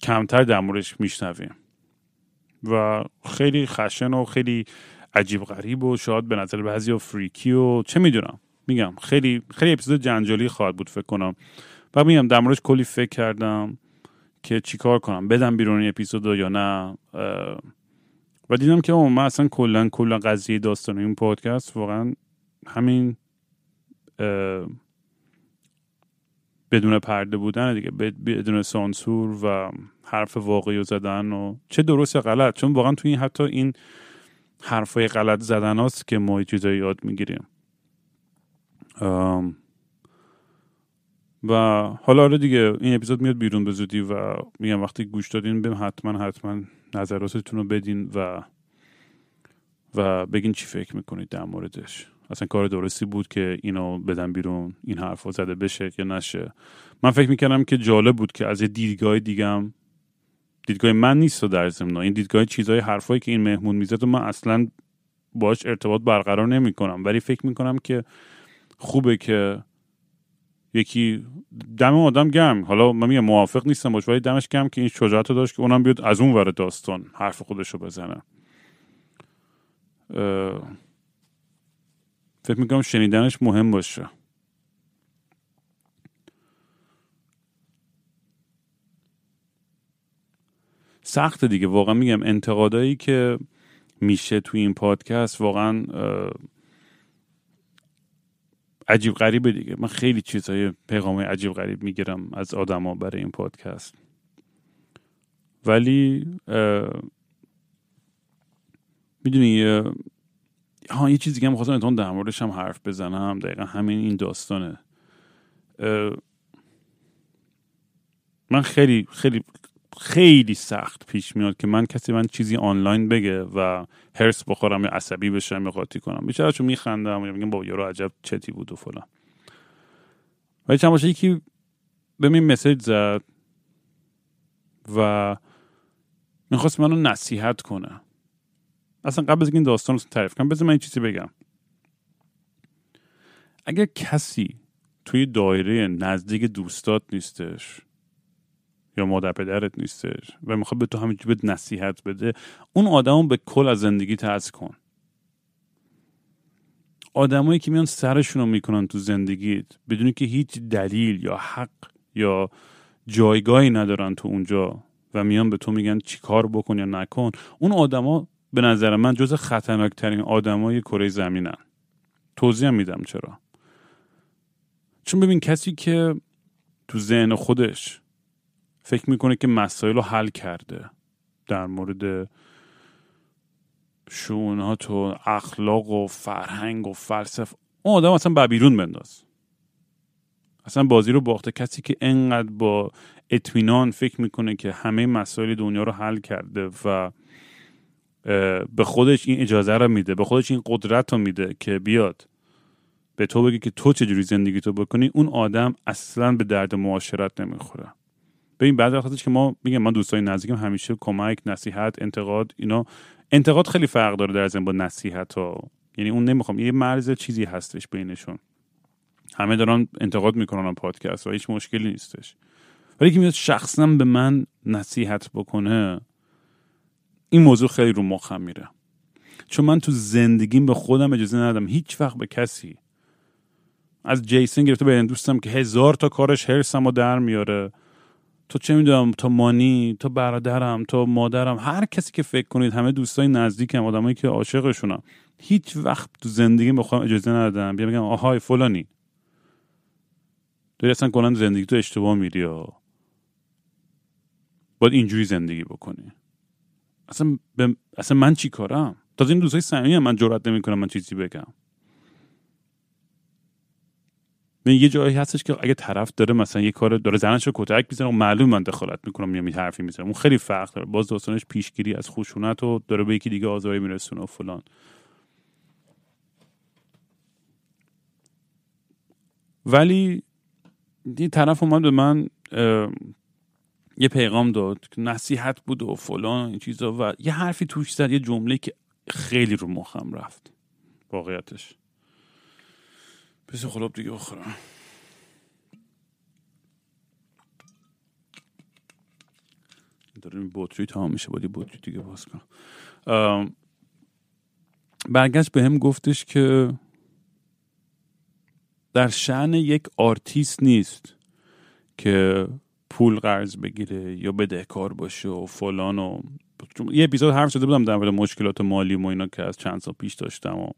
کمتر در موردش میشنویم. و خیلی خشن و خیلی عجیب غریب و شاید به نظر بعضی و freaky و چه می‌دونم. میگم خیلی خیلی اپیزود جنجالی خواهد بود فکر کنم. و میگم در موردش کلی فکر کردم. که چیکار کنم؟ بدم بیرون این اپیزود یا نه؟ و دیدم که من اصلا کلا کلا قضیه داستان این پادکست واقعا همین بدون پرده بودن دیگه بدون سانسور و حرف واقعی و زدن و چه درست یا غلط. چون واقعا توی این حتی این حرفای غلط زدن هاست که ما چیزایی یاد می‌گیریم. و حالا آره دیگه این اپیزود میاد بیرون به زودی و میگم وقتی گوش دادین بهم حتما حتما نظراتتون رو بدین و و بگین چی فکر می‌کنید در موردش. اصلا کار درستی بود که اینو بدن بیرون این حرف زده بشه یا نشه. من فکر می‌کردم که جالب بود که از یه دیدگاه دیگم دیدگاه من نیست در ضمن. این دیدگاه چیزهای حرفایی که این مهمون می‌زد و من اصلا باش ارتباط برقرار نمی‌کنم. ولی فکر می‌کنم که خوبه که یکی دم آدم گرم. حالا من میگم موافق نیستم باش ولی دمش گرم که این شجاعت رو داشت که اونم بیاد از اون ور داستان حرف خودش رو بزنه فکر می‌کنم شنیدنش مهم باشه. سخت دیگه واقعا میگم انتقادایی که میشه توی این پادکست واقعا عجیب غریبه دیگه. من خیلی چیزهای پیغام عجیب غریب می‌گیرم از آدما برای این پادکست. ولی می‌دونی ها یه چیزی که هم خواستم در موردش هم حرف بزنم. دقیقا همین این داستانه. من خیلی خیلی خیلی سخت پیش میاد که من کسی من چیزی آنلاین بگه و هرس بخورم یا عصبی بشم یا قاطی کنم. بیچاره چون میخندم یا میگم با یارو عجب چتی بود و فلان. ولی چند باشه یکی به من مسیج زد و می‌خواست منو نصیحت کنه. اصلا قبل از این داستان رو تعریف کنم بذار من این چیزی بگم. اگر کسی توی دایره نزدیک دوستات نیستش یا مادر پدرت نیستش و می‌خواد به تو همینجوری بهت نصیحت بده اون آدم به کل از زندگی ترس کن. آدمایی که میان سرشون رو می‌کنن تو زندگیت بدون که هیچ دلیل یا حق یا جایگاهی ندارن تو اونجا و میان به تو میگن چی کار بکن یا نکن اون آدما به نظر من جز خطرناکترین آدمای کره زمینن. توضیح میدم چرا. چون ببین کسی که تو ذهن خودش فکر می‌کنه که مسائل رو حل کرده در مورد شونات و اخلاق و فرهنگ و فلسفه. اون آدم اصلا با بیرون بنداز. اصلا بازی رو باخته. کسی که انقدر با اطمینان فکر می‌کنه که همه مسائل دنیا رو حل کرده و به خودش این اجازه رو میده به خودش این قدرت رو میده که بیاد به تو بگی که تو چجوری زندگی تو بکنی اون آدم اصلا به درد معاشرت نمی‌خوره. ببین بعد وقتش که ما میگم من دوستای نزدیکم همیشه کمک نصیحت انتقاد اینا انتقاد خیلی فرق داره در ضمن با نصیحت ها یعنی اون نمی‌خوام یه مرز چیزی هستش بینشون. همه دارن انتقاد می‌کنن پادکست و هیچ مشکلی نیستش. ولی که میاد شخصا به من نصیحت بکنه این موضوع خیلی رو مخم میره. چون من تو زندگیم به خودم اجازه ندم هیچ وقت به کسی از جیسن گرفته به دوستم که هزار تا کارش هرسم و در میاره. تو چه می‌دونم تا مانی تا برادرم تا مادرم هر کسی که فکر کنید همه دوستای نزدیکم آدمایی که عاشقشونم هیچ وقت تو زندگی به خودم اجازه ندادم. بیا بگم آهای فلانی. داری اصلا کنن زندگی تو اشتباه میری یا باید اینجوری زندگی بکنی. اصلا, اصلا من چی کارم؟ تازه این دوستای صمیمی من جرئت نمی‌کنم من چیزی بگم من یه جایی هستش که اگه طرف داره مثلا یه کار داره زنش رو کتک می‌زنه و معلوم من دخالت می‌کنم میام این حرفی می‌زنم. اون خیلی فرق داره. باز داستانش پیشگیری از خشونت و داره به یکی دیگه آزاری میرسونه و فلان. ولی این طرف اومد به من یه پیغام داد که نصیحت بود و فلان این چیزا و یه حرفی توش زد یه جمله که خیلی رو مخم رفت. واقعیتش. خلاب دیگه بخورم. داره این بطری تمام میشه باید بطری دیگه باز کنم. برگشت به هم گفتش که در شعن یک آرتیست نیست که پول قرض بگیره یا بدهکار باشه و فلان و یه اپیزود حرف زده بودم در مورد مشکلات مالی و اینا که از چند سال پیش داشتم و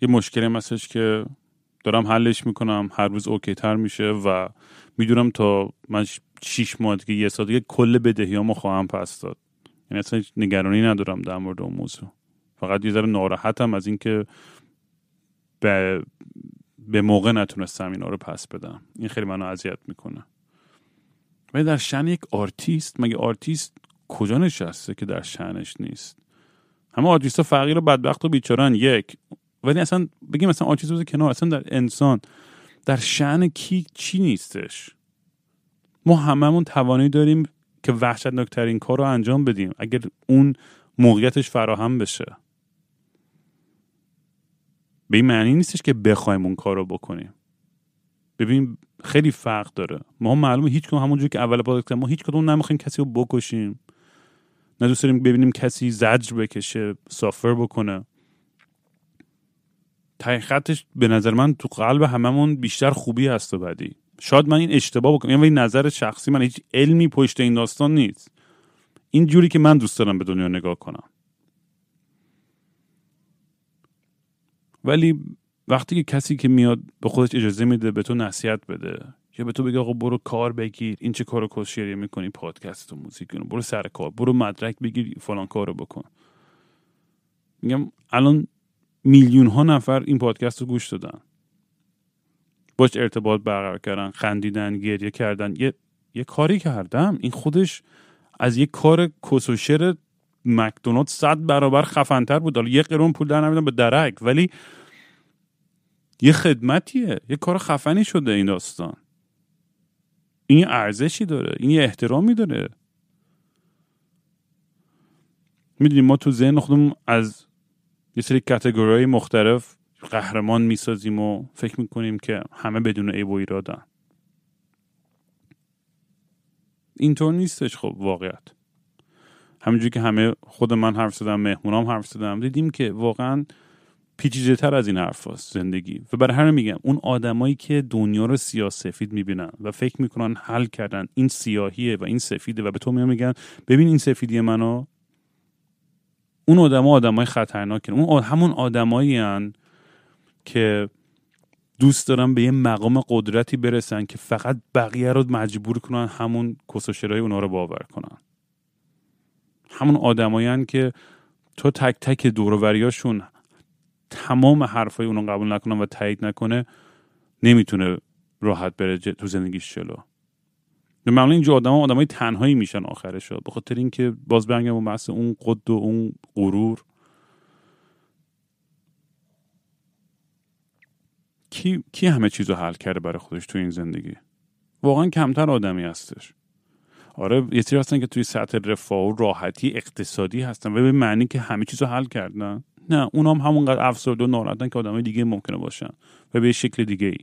یه مشکلی هستش که دارم حلش می‌کنم هر روز اوکی تر میشه و می‌دونم تا من شیش ماه دیگه یه سال دیگه کل بدهیامو خواهم پس داد. یعنی اصلا نگرانی ندارم در مورد اون موضوع. فقط یه ذره ناراحتم از اینکه به به موقع نتونستم اینا رو پس بدم. این خیلی منو اذیت می‌کنه. ولی در شأن یک آرتیست مگه آرتیست کجا نشسته که در شأنش نیست؟ همه آرتیست فقیر و بدبخت و بیچارن. یک ولی اصلا بگیم مثلا آرتیست روز کنار اصلا در انسان در شأن کی چی نیستش؟ ما هممون توانایی داریم که وحشتناکترین کار رو انجام بدیم اگر اون موقعیتش فراهم بشه. به این معنی نیستش که بخوایم اون کار رو بکنیم. ببین خیلی فرق داره. ما معلومه هیچ کدوم همونجوری که اول پادکست ما هیچ کدوم نمی‌خوایم کسی رو بکشیم. نه دوست داریم ببینیم کسی زجر بکشه سافر بکنه. خطش به نظر من تو قلب هممون بیشتر خوبی هست و بدی. شاید من این اشتباه بکنم. یعنی نظر شخصی من هیچ علمی پشت این داستان نیست. این جوری که من دوست دارم به دنیا نگاه کنم. ولی وقتی که کسی که میاد به خودش اجازه میده به تو نصیحت بده یا به تو بگه آقا برو کار بگیر این چه کار کسشری می‌کنی پادکست و موزیک برو سر کار برو مدرک بگیر فلان کارو بکن. میگم الان میلیون ها نفر این پادکست رو گوش دادن. باش ارتباط برقرار کردن خندیدن گریه کردن. یه, یه کاری کردم. این خودش از یه کار کسوشر مکدونالد صد برابر خفنتر بود. حالا یه قرون پول در نمیدم به درک ولی یه خدمتیه. یه کار خفنی شده این داستان. این ارزشی داره. این یه احترامی داره. می‌دونیم ما تو ذهن خودمون از یه سری کتگوری مختلف قهرمان می‌سازیم و فکر می‌کنیم که همه بدون عیب و ایرادن. اینطور نیستش خب واقعیت. همینجوری که همه خود من حرف زدم مهمونام حرف زدم دیدیم که واقعا پیچیده تر از این حرف هست زندگی. و برای همین میگم اون آدمایی که دنیا رو سیاه سفید می‌بینن و فکر می‌کنن حل کردن این سیاهیه و این سفیده و به تو میگن ببین این سفیدی منو اون آدما آدمای خطرناکن. اون همون آدمایی که دوست دارن به یه مقام قدرتی برسن که فقط بقیه رو مجبور کنن همون کسوشرهای اونا رو باور کنن. همون آدمایی که تو تک تک دوروریاشون تمام حرفای اونو قبول نکنن و تایید نکنه نمی‌تونه راحت بره تو زندگیش جلو. به معنا اینجا آدم ها آدم های تنهایی میشن آخرش به خاطر اینکه باز برگم و بحث اون قد و اون غرور. کی, کی همه چیز رو حل کرده برای خودش تو این زندگی؟ واقعا کمتر آدمی هستش. آره یه سری هستن که توی سطح رفاه و راحتی اقتصادی هستن و به معنی که همه چیز رو حل کردن. نه اونام هم همونقدر افسرده و ناراحتن که آدمای دیگه ممکنه باشن و به شکل دیگه ای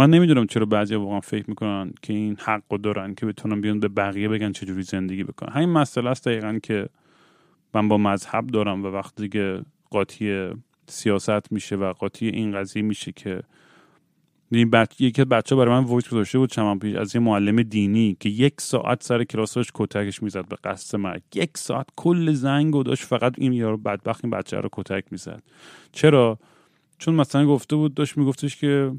من نمی‌دونم چرا بعضی واقعا فکر می‌کنن که این حق دارن که بتونن بیان به بقیه بگن چجوری زندگی بکنن. همین مسئله است دقیقا که من با مذهب دارم و وقتی که قاطی سیاست میشه و قاطی این قضیه میشه که این بچه یکی بچه برای من voice گذاشته بود چند پیش از یه معلم دینی که یک ساعت سر کلاسش کتکش می‌زد به قصد مرگ. یک ساعت کل زنگ و داشت فقط این یارو بدبخت این بچه رو کتک می‌زد. چرا؟ چون مثلا گفته بود داشت میگفتش که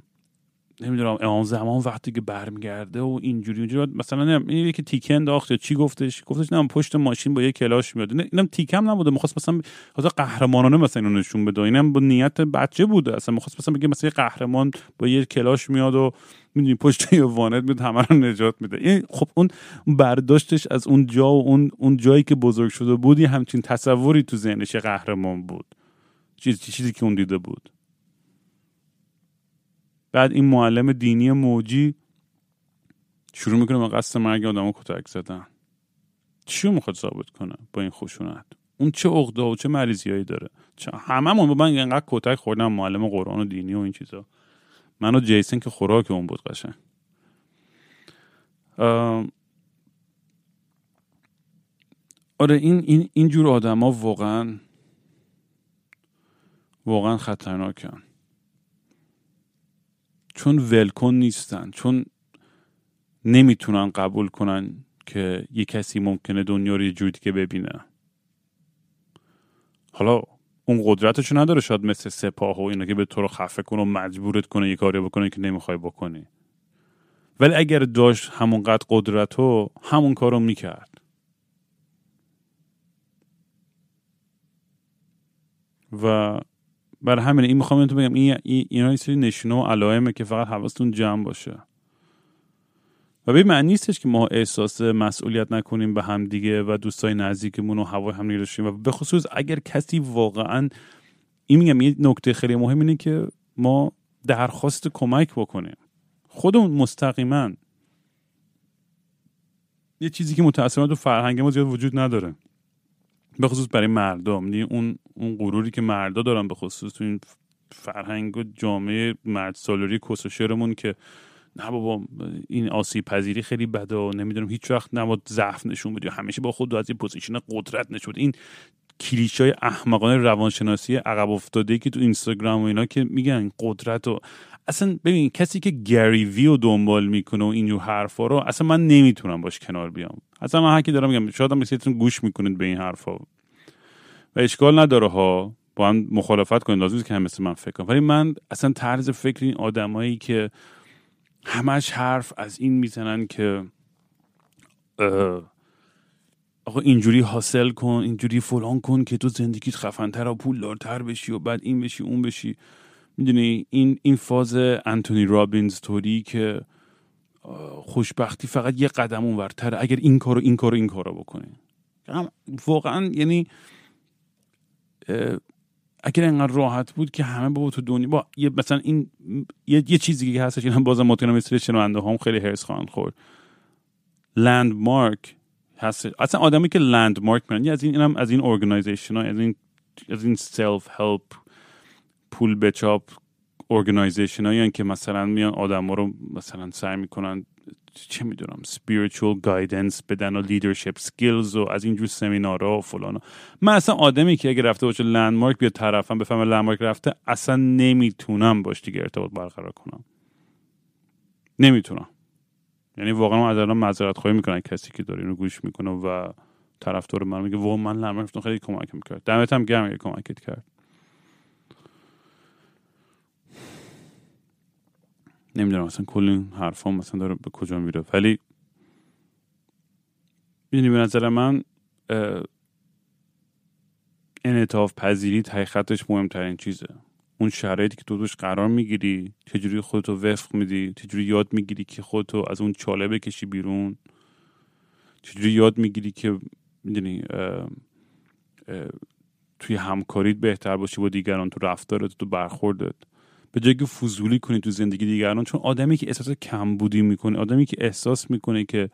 نمی‌دونم امام زمان وقتی که برمیگرده و اینجوری اونجوری مثلا نه یکی تیکه انداخت چی گفتش؟ گفتش نه پشت ماشین با یه کلاش میاد. اینم تیکم نبوده. می‌خواست مثلا حالا قهرمانانه مثلا اینو نشون بده. اینم با نیت بچه بوده. اصلا می‌خواست مثلا بگه مثلا یه قهرمان با یه کلاش میاد و می‌دونی پشت یه وانت میاد همه رو نجات میده. این خب اون برداشتش از اون جا و اون اون جایی که بزرگ شده بود همچین تصوری تو ذهنش قهرمان بود. چیزی چیزی که اون دیده بود. بعد این معلم دینی موجی شروع می‌کنه با قصد مرگ آدم کتک زدن. چی می‌خواد ثابت کنه با این خشونت؟ اون چه عقده و چه مریضیایی داره؟ هممون با من اینقدر کتک خوردم معلم قرآن و دینی و این چیزا. من و جیسن که خوراک اون بود قشنگ. آره این این این جور آدما واقعا واقعا خطرناکن. چون ولکن نیستن چون نمی‌تونن قبول کنن که یه کسی ممکنه دنیا رو یه جوری که ببینه. حالا اون قدرتشو نداره شاید مثل سپاه و اینا که به تو رو خفه کنه و مجبورت کنه یه کاری بکنه که نمی‌خوای بکنی. ولی اگر داشت همونقدر قدرت رو همون کارو می‌کرد. و بر همین این می‌خوام تو بگم این اینا یه سری نشونه و علائمه که فقط حواستون جمع باشه. و به معنی نیستش که ما احساس مسئولیت نکنیم به هم دیگه و دوستای نزدیکمون و هوای هم داشتیم و به خصوص اگر کسی واقعا این میگم یه نکته خیلی مهم اینه که ما درخواست کمک بکنیم. خودمون مستقیما. یه چیزی که متاسفانه تو فرهنگ ما زیاد وجود نداره. به خصوص برای مردم یعنی اون اون غروری که مردا دارن به خصوص تو این فرهنگ و جامعه مرد سالاری کسوشرمون که نه بابا این آسیب پذیری خیلی بده و نمی‌دونم هیچ وقت نباید ضعف نشون بدی همیشه با خود از این position قدرت نشون این کلیشه های احمقانه روانشناسی عقب افتاده که تو اینستاگرام و اینا که میگن قدرت و اصلا ببین کسی که Gary Vee رو دنبال می‌کنه و اینجور حرفا رو اصلا من نمی‌تونم باش کنار بیام. اصلا من حکی دارم میگم شاید هم گوش می‌کنید به این حرفا. و اشکال نداره ها. با هم مخالفت کنید. لازم که هم مثل من فکر کنم ولی من اصلا طرز فکر این آدمایی که همش حرف از این می‌زنن که آقا اینجوری حاصل کن اینجوری فلان کن که تو زندگیت خفنتر و پولدارتر بشی و بعد این بشی اون بشی. می‌دونی این این فاز انتونی رابینز توری که خوشبختی فقط یه قدم اونورتره اگر این کارو این کارو این کارو بکنی واقعا یعنی اگر انقدر راحت بود که همه با تو دنیا با یه مثلا این یه, یه چیزی که هستش این هم بازم مطمئنم مثل شنونده هم خیلی حرص خواهند خورد. Landmark هست. اصلا آدمی که Landmark میرن از این اینم از این organization ها از این از این self help پول بچاپ organization هایی که مثلا میان آدم ها رو مثلا سعی می‌کنن چه می‌دونم spiritual guidance بدن و leadership skills و از اینجور سمینارها و فلان. من اصلا آدمی که اگه رفته باشه Landmark بیا طرفم بفهمه Landmark رفته اصلا نمی‌تونم باش دیگه ارتباط برقرار کنم. نمی‌تونم. یعنی واقعا از الان معذرت خواهی می‌کنن کسی که داره اینو گوش می‌کنه و طرفدار من میگه واقعا من لندمارک خیلی کمک می‌کرد دمت هم گرم کمکت کرد. نمی‌دونم مثلا کل این حرفا مثلا داره به کجا میره. ولی یعنی به نظر من انعطاف پذیری خطش مهمترین چیزه. اون شرایطی که تو توش قرار می‌گیری چجوری خودتو وفق میدی چجوری یاد می‌گیری که خودتو از اون چاله بکشی بیرون چجوری یاد می‌گیری که می‌دونی توی همکاریت بهتر باشی با دیگران تو رفتارت تو برخوردت. به جای که فضولی کنی تو زندگی دیگران چون آدمی که احساس کمبودی می‌کنه آدمی که احساس می‌کنه که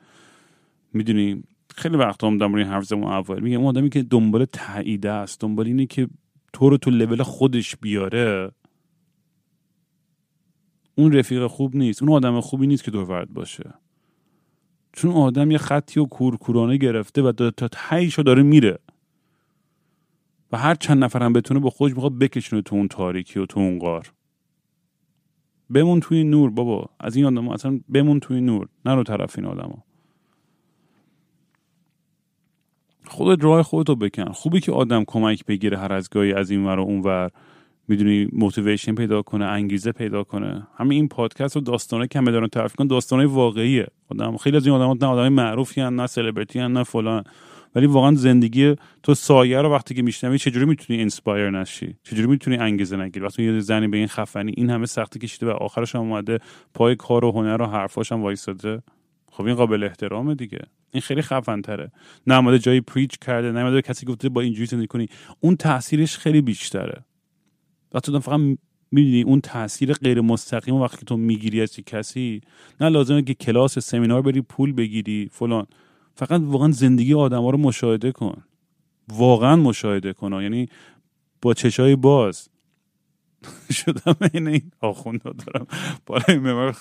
می‌دونی خیلی وقت هم دارم این حرف زمان اول میگم اون آدمی که دنبال تاییده است دنبال اینه که تو رو تو لول خودش بیاره اون رفیق خوب نیست اون آدم خوبی نیست که دورورد باشه. چون آدم یه خطی و کورکورانه گرفته و تا تاییشو داره میره. و هر چند نفرم بتونه با خودش می‌خواد بکشونه تو اون تاریکی و تو اون غار. بمون توی نور بابا. از این آدم اصلا بمون توی نور. نرو طرف این آدم خودت راه خودتو بکن. خوبه که آدم کمک بگیره هر از گاهی از این ور و اون ور. می‌دونی motivation پیدا کنه انگیزه پیدا کنه. همین این پادکست و داستانه که همه دارن تعریف کن داستانه واقعیه. آدم خیلی از این آدمات نه آدمای معروفی هن نه سلبریتی نه فلان. ولی واقعا زندگی تو سایه رو وقتی که میشنوی چجوری می‌تونی inspire نشی؟ چجوری می‌تونی انگیزه نگیری؟ وقتی یه زنی به این خفنی این همه سختی کشیده و آخرش هم اومده پای کار و هنر و حرفاش هم وایساده. خب این قابل احترامه دیگه. این خیلی خفن تره نه جایی پریچ کرده نه کسی گفته با اینجوری زندگی کنی. اون تاثیرش خیلی بیشتره. وقتی فقط می‌دونی اون تاثیر غیر مستقیم وقتی تو می‌گیری از کسی نه لازمه که کلاس سمینار بری پول بگیری فلان. فقط واقعا زندگی آدم ها رو مشاهده کن. واقعا مشاهده کن. یعنی با چشای باز. شدم این این آخونده دارم. بالای ممر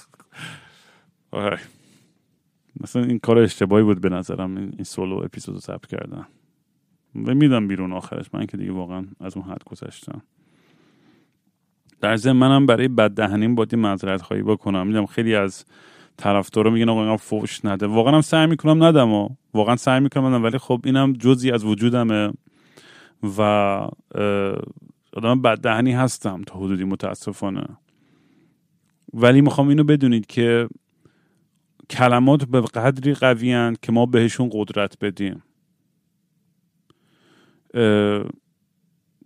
مثلا این کار اشتباهی بود به نظرم. این سولو اپیزود رو ثبت کردن. و میدم بیرون آخرش. من که دیگه واقعا از اون حد گذشتم. در ضمن منم برای بد دهنیم باید معذرت خواهی بکنم. میدم خیلی از طرفدارا میگن آقا اینقدر فوش نده. واقعا هم سعی می‌کنم ندم و واقعا سعی می‌کنم ندم ولی خب اینم جزی از وجودمه و آدم بددهنی هستم تا حدودی متاسفانه. ولی می‌خوام اینو بدونید که کلمات به قدری قوی که ما بهشون قدرت بدیم.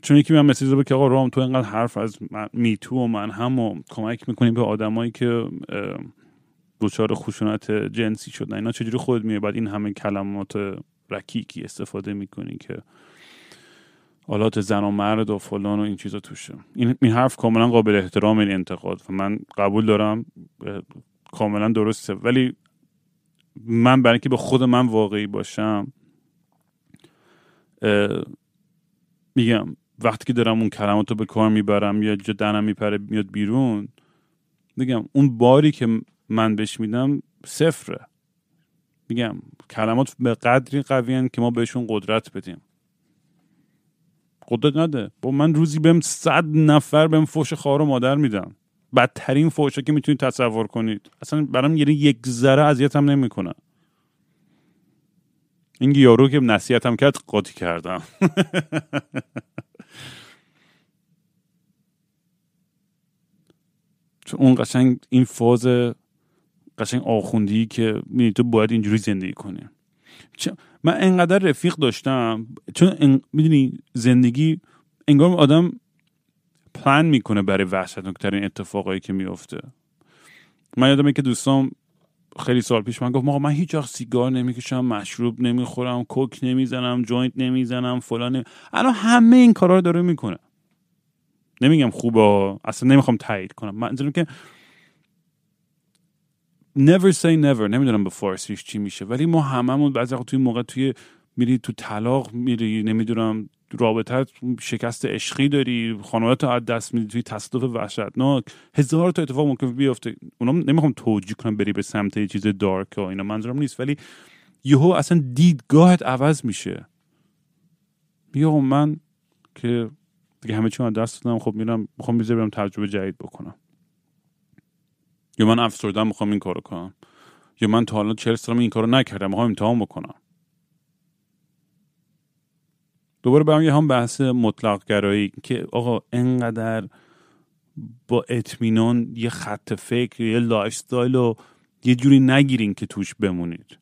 چون یکی من مسیج که آقا رام تو اینقدر حرف از میتو و من هم و کمک می‌کنیم به آدمایی که دچار خشونت جنسی شدن. اینا چجوری خود میه بعد این همه کلمات رکیکی استفاده می‌کنی که آلات زن و مرد و فلان و این چیزا توشه. این, این حرف کاملا قابل احترام این انتقاد. و من قبول دارم کاملا درسته. ولی من برای اینکه به خود من واقعی باشم میگم وقتی که دارم اون کلمات رو به کار می‌برم یا جا دنم میپره میاد بیرون میگم اون باری که من بهش میدم صفره. میگم کلمات به قدری قوی که ما بهشون قدرت بدیم. قدرت نده. با من روزی بهم صد نفر بهم فوش خواهر و مادر میدم بدترین فوشه که می‌تونید تصور کنید. اصلا برام یعنی یک ذره اذیتم نمی‌کنه. این یارو که نصیحتم کرد قاطی کردم. چون اون قشنگ این فاز قشنگ آخوندی که می‌دونی تو باید اینجوری زندگی کنی. من انقدر رفیق داشتم چون می‌دونی زندگی انگار آدم پلان می‌کنه برای وحشتناکترین اتفاقایی که میفته من یادمه که دوستان خیلی سال پیش من گفت ما من هیچ وقت سیگار نمی‌کشم مشروب نمی‌خورم کوک نمی‌زنم جوینت نمی‌زنم فلان الان همه این کارا رو داره می‌کنه. نمیگم خوبه اصلا نمی‌خوام تایید کنم. منظورم که never say never. نمی‌دونم به فارسیش چی میشه. ولی ما هممون بعضی وقت توی موقع توی میری تو طلاق میری نمی‌دونم رابطه شکست عشقی داری خانواده از دست میدی توی تصادف وحشتناک. هزار تا اتفاق ممکن بیفته. اونا نمی‌خوام توجیه کنم بری به سمت چیز دارک و اینا منظورم نیست. ولی یهو اصلا دیدگاهت عوض میشه. بیا من که دیگه همه چی من دست دادم خب میرم می‌خوام بیزه تجربه جدید بکنم. یا من افسردم می‌خوام این کارو کنم. یا من تا حالا چهل سالم این کارو نکردم می‌خوام امتحان بکنم. دوباره برام یه هم بحث مطلق گرایی که آقا انقدر با اطمینان یه خط فکر یه lifestyle رو یه جوری نگیرین که توش بمونید.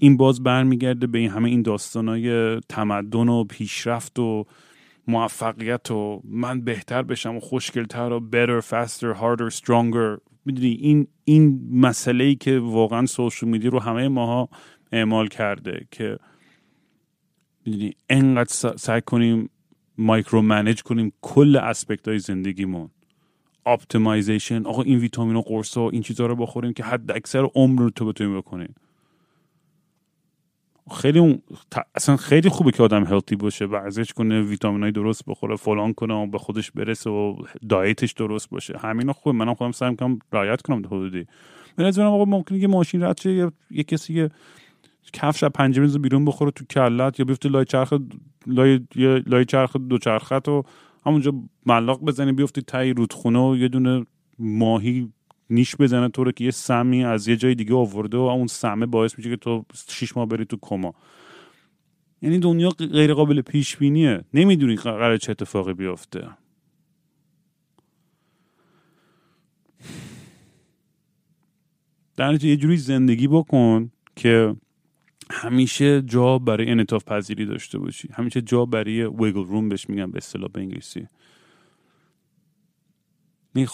این باز برمیگرده به این همه این داستانای تمدن و پیشرفت و موفقیت و من بهتر بشم و خوشگلتر و better, faster, harder, stronger می‌دونی این این مسئله ای که واقعا social media رو همه ماها اعمال کرده که می‌دونی انقدر سعی کنیم micromanage کنیم کل aspect های زندگیمون. optimization آقا این ویتامین و قرص و این چیزها رو بخوریم که حد اکثر عمر رو تو بتونیم بکنیم. خیلی اون اصلا خیلی خوبه که آدم هلتی باشه ورزش کنه ویتامین های درست بخوره فلان کنه و به خودش برسه و دایتش درست باشه. همینا خوبه. منم خودم سعی کنم رعایت کنم حدودی. به نظرم آقا ممکنه که ماشین رد شه یه کسی که کفش از پنجره بیرون بخوره تو کلت یا بیفته لای چرخ لای لای چرخ دو چرخت و همونجا ملاق بزنی بیفتی تای رودخونه و یه دونه ماهی نیش بزنه طوره که یه سمی از یه جای دیگه آورده و اون سمه باعث میشه که تو شیش ماه بری تو کما. یعنی دنیا غیر قابل پیش بینیه نمی‌دونی قرار چه اتفاقی بیفته. در یه جوری زندگی بکن که همیشه جا برای انعطاف پذیری داشته باشی. همیشه جا برای ویگل روم بهش میگن به اصطلاح به انگلیسی. یعنی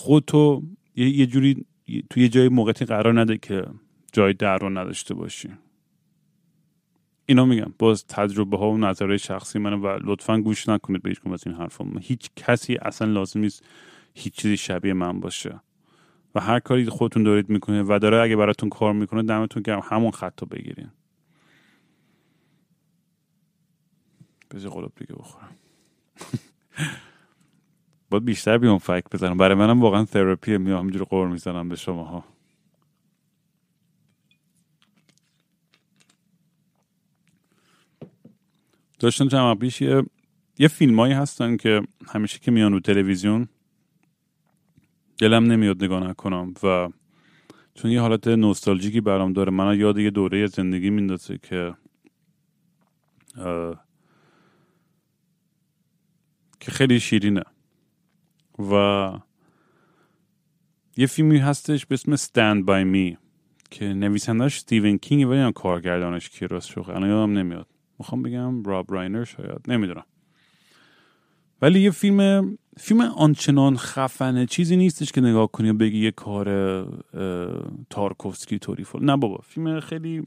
تو یه, جوری توی یه جای موقعی قرار نده که جای در رو نداشته باشی. اینا میگم. باز تجربه ها و نظرهای شخصی منه و لطفا گوش نکنید به هیچ از این حرفا. هیچ کسی اصلا لازم نیست هیچ چیزی شبیه من باشه. و هر کاری خودتون دارید می‌کنه و داره اگه براتون کار می‌کنه دمتون گرم. همون خط رو بگیرین بذار قلوب دیگه بخورم. باید بیشتر بیام فکر بزنم. برای منم واقعا تراپی میام. همینجوری قور می‌زنم به شماها. داشتم چند پیش یه, یه فیلم هایی هستن که همیشه که میان رو تلویزیون دلم نمیاد نگاه نکنم و چون یه حالت نوستالژیکی برام داره من یاد یه دوره زندگی میندازه که که خیلی شیرینه. و یه فیلمی هستش به اسم Stand By Me که نویسندش ستیون کینگ و یا کارگردانش کی راست شد الان یادم نمیاد. می‌خوام بگم راب راینر شاید. نمی‌دونم. ولی یه فیلم فیلم آنچنان خفنه چیزی نیستش که نگاه کنی و بگی یه کار تارکوفسکی توری فول نه بابا. فیلم خیلی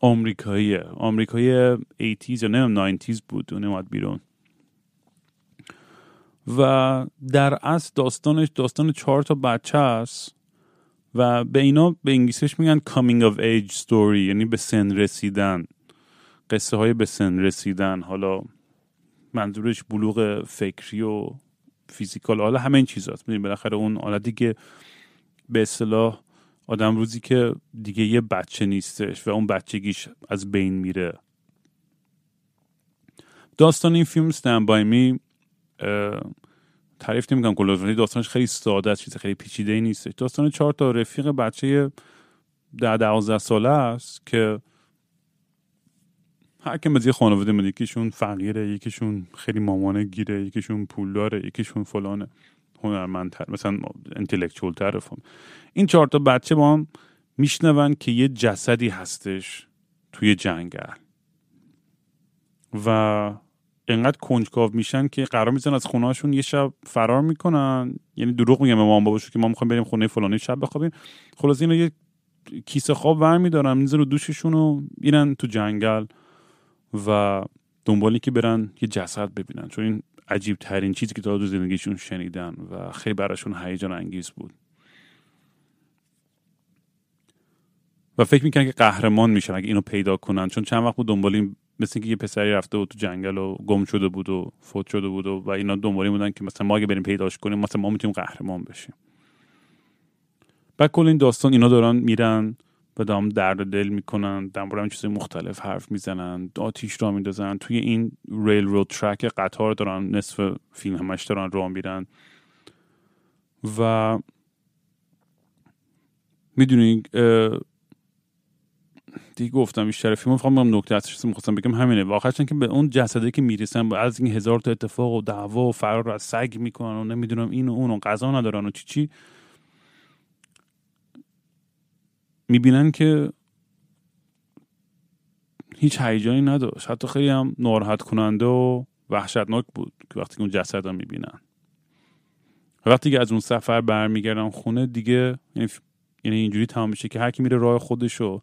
آمریکاییه. آمریکایی 80s یا نمیم 90s بود اون اومد بیرون. و در اصل داستانش داستان چهار تا بچه است و به اینا به انگلیسیش میگن coming of age story یعنی به سن رسیدن. قصه های به سن رسیدن. حالا منظورش بلوغ فکری و فیزیکال حالا همه این چیزاست. می‌دونی بالاخره اون حالتی که به اصطلاح آدم روزی که دیگه یه بچه نیستش و اون بچگیش از بین میره. داستان این فیلم ستن بای می تعریف نمی‌کنم کلا ولی داستانش خیلی ساده است چیز خیلی پیچیده ای نیستش داستان چهار تا رفیق بچه ده دوازده ساله است که هر که یه خانواده من یکیشون فقیره یکیشون خیلی مامانه گیره یکیشون پولداره یکیشون فلانه هنرمندتر مثلا انتلکچول تر این چهار تا بچه با هم میشنون که یه جسدی هستش توی جنگل. و انقدر کنجکاو میشن که قرار میزن از خونهاشون یه شب فرار می‌کنن. یعنی دروغ میگم به مامان باباشون که ما می‌خوایم بریم خونه فلانی شب بخوابیم. خلاص اینو یه کیسه خواب ور میدارن میزن رو دوششون و میرن تو جنگل و دنبالی که برن یه جسد ببینن. چون این عجیب ترین چیزی که تا دو زندگیشون شنیدن و خیلی براشون هیجان انگیز بود. و فکر می‌کنن که قهرمان میشن اگه اینو پیدا کنن. چون چند وقت بود دنبال این مثل اینکه یه پسری رفته بود تو جنگل و گم شده بود و فوت شده بود و, و اینا دنبالی بودن که مثلا ما اگه بریم پیداش کنیم مثلا ما می‌تونیم قهرمان بشیم. بعد کل این داستان اینا دارن میرن و دام درد دل می‌کنن در چیز مختلف حرف می‌زنن آتیش را میندازن. توی این ریل رود ترک قطار دارن نصف فیلم همش دارن راه میرن. و می‌دونی دیگه گفتم بیشتر فیلم می‌خوام نکته اصلیش می‌خواستم بگم همینه. واقعا که به اون جسده که می‌رسن از این هزار تا اتفاق و دعوا و فرار از سگ می‌کنن و نمی‌دونم این و اون و غذا ندارن و چی چی می‌بینن که هیچ هیجانی نداشت. حتی خیلی هم ناراحت کننده و وحشتناک بود که وقتی اون جسد رو می‌بینن. وقتی که از اون سفر برمیگردن خونه دیگه یعنی, یعنی اینجوری تمام میشه که هر کی میره راه خودشو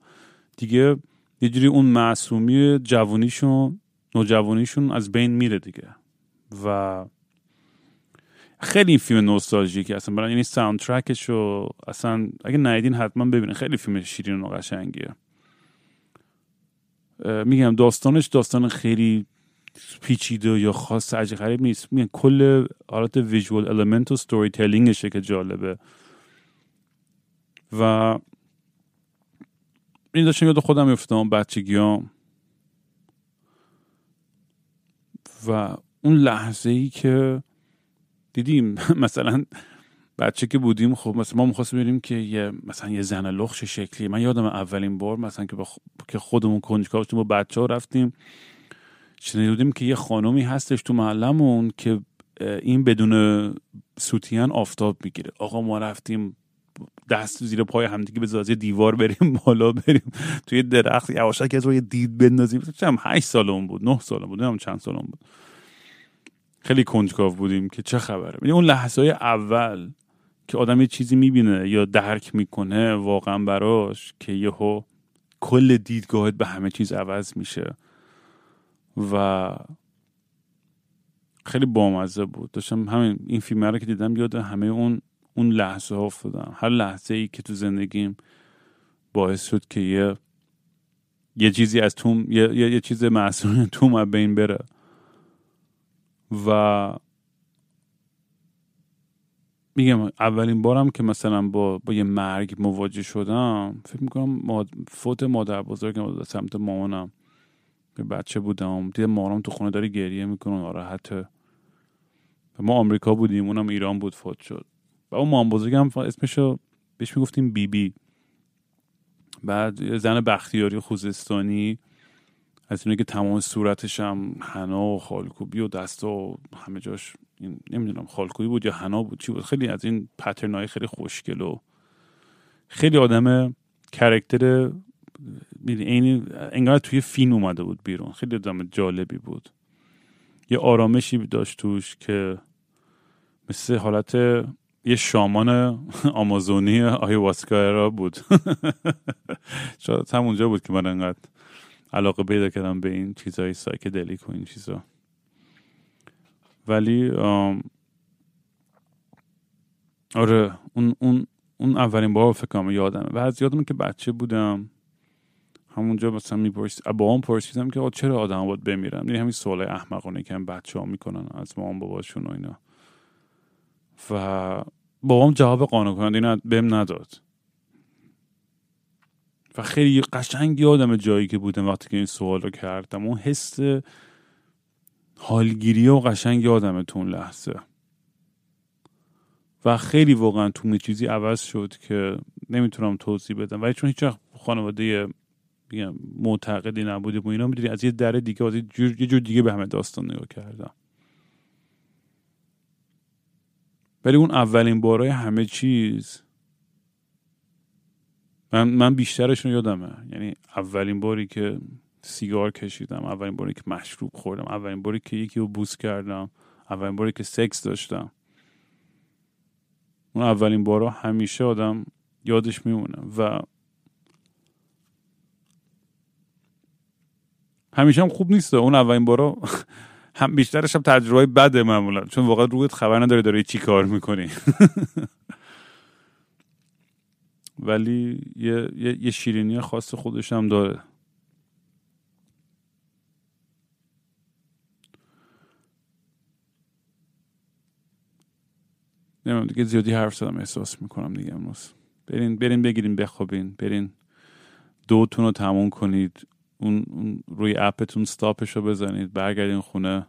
دیگه یه جوری اون معصومی جوانیشون نوجوانیشون از بین میره دیگه. و خیلی این فیلم نوستالژیکه. اصلا برای یعنی soundtrack ش رو اصلا اگه ندیدین حتما ببینید خیلی فیلم شیرین و قشنگیه. میگم داستانش داستان خیلی پیچیده یا خاص عجیب غریب نیست. میگم کل حالت ویژوال المنت و ستوری تلینگشه که جالبه. و این داشتم یاد خودم میفتم بچگیام و اون لحظه ای که دیدیم مثلا بچه که بودیم خب مثلا ما می‌خواستیم بریم که یه مثلا یه زن لخش شکلی. من یادم اولین بار مثلا که, بخ... که خودمون کنجکاو با بچه ها رفتیم. شنیدیم که یه خانومی هستش تو محلمون که این بدون سوتیان آفتاب می‌گیره. آقا ما رفتیم دست زیر پای همدیگه به زازی دیوار بریم بالا بریم. توی درخت یواشک از روی دید بندازیم. چم هشت سالمون بود نه سالم بود نمی‌دونم چند سالم بود. خیلی کنجکاو بودیم که چه خبره. یعنی اون لحظه های اول که آدم یه چیزی می‌بینه یا درک می‌کنه واقعا براش که یهو کل دیدگاهت به همه چیز عوض میشه. و خیلی بامزه بود. داشتم همین این فیلم رو که دیدم یاد همه اون اون لحظه ها افتادم. هر لحظه ای که تو زندگیم باعث شد که یه یه چیزی از توم یه, یه, یه چیز معصوم توم بین بره. و میگم اولین بارم که مثلا با, با یه مرگ مواجه شدم فکر می‌کنم ماد... فوت مادر بزرگم سمت مامانم. بچه بودم. دیدم مامانم تو خونه داره گریه می‌کنه ناراحته. ما آمریکا بودیم اونم ایران بود فوت شد. اون مام بزرگم اسمشو بهش می‌گفتیم بی بی بعد زن بختیاری خوزستانی از اینه که تمام صورتش هم حنا و خالکوبی و دست و همه جاش نمی‌دونم خالکوبی بود یا حنا بود چی بود. خیلی از این پترنای خیلی خوشگل و خیلی آدم character انگار توی فیلم اومده بود بیرون. خیلی آدم جالبی بود. یه آرامشی داشت توش که مثل حالت یه شامان آمازونی ayahuasca بود. شاید هم اونجا بود که من انقدر علاقه پیدا کردم به این چیزهای psychedelic و این چیزا. ولی آره اون, اون, اون اولین بار فکر کنم یادمه. و از یادم که بچه بودم همونجا مثلا میپرس با هم پرسیدم که چرا آدم باید بمیرن؟ یعنی همین سوال احمقانه که هم بچه ها می‌کنن از مامان باباشون و اینا. و بابام جواب قانع کننده اینا بهم نداد. و خیلی قشنگ یادم جایی که بودم وقتی که این سوال رو کردم. اون حس حالگیری و قشنگ یادم تو اون لحظه. و خیلی واقعا تو چیزی عوض شد که نمی‌تونم توضیح بدم. ولی چون هیچ خانواده معتقدی نبوده و اینا می‌دونی از یه در دیگه از یه جور, یه جور دیگه به همه داستان نگاه کردم. ولی اون اولین بارای همه چیز من, من بیشترشون یادمه. یعنی اولین باری که سیگار کشیدم اولین باری که مشروب خوردم اولین باری که یکی رو بوس کردم اولین باری که سکس داشتم. اون اولین بارا همیشه آدم یادش میمونه و همیشه هم خوب نیست. اون اولین بارا هم بیشترش هم تجربه بده معمولا. چون واقعا رویت خبر نداره داره چی کار می‌کنی. ولی یه, یه،, یه شیرینی خاص خودش هم داره. نمی‌دونم دیگه زیادی حرف زدم احساس می‌کنم دیگه امروز. برین برین بگیرین بخوابین برین. دوتون رو تموم کنید. اون, روی اپتون استاپش رو بزنید برگردین خونه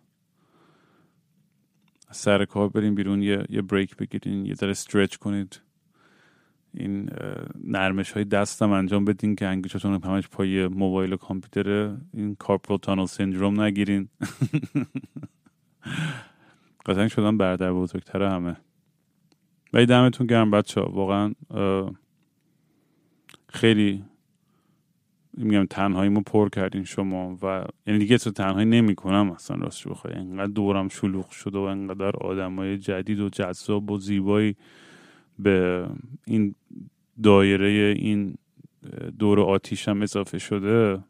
سر کار برین بیرون یه, یه بریک بگیرین یه ذره استرچ کنید. این نرمش های دستم انجام بدین که انگشتاتون همش پای موبایل و کامپیوتر این کارپل تانل سندروم نگیرین. قطعا شدن بردر بزرگتر همه. ولی دمتون گرم بچه ها واقعا خیلی میگم تنهاییمو پر کردین شما و یعنی دیگه تو تنهایی نمی‌کنم اصلا راست بخوای. انقدر دورم شلوغ شده و انقدر آدمای جدید و جذاب و زیبایی به این دایره این دور آتیشم اضافه شده.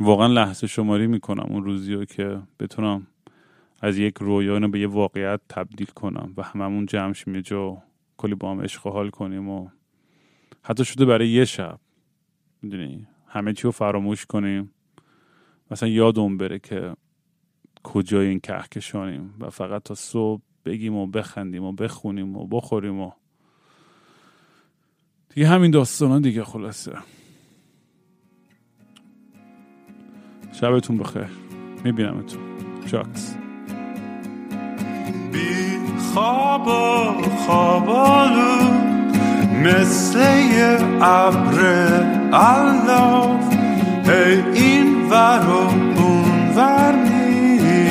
واقعا لحظه شماری می‌کنم اون روزی رو که بتونم از یک رویا به یه واقعیت تبدیل کنم و هممون جمع شیم جا کلی با هم عشق حال کنیم و حتی شده برای یه شب. می‌دونی؟ همه چی رو فراموش کنیم. مثلا یادم بره که کجای این کهکشانیم و فقط تا صبح بگیم و بخندیم و بخونیم و بخوریم و دیگه همین داستان دیگه خلاصه. شبتون بخیر. میبینمتون. چاکس بی خواب و مثل یه ابر الاف هی این ور و اون ور میرم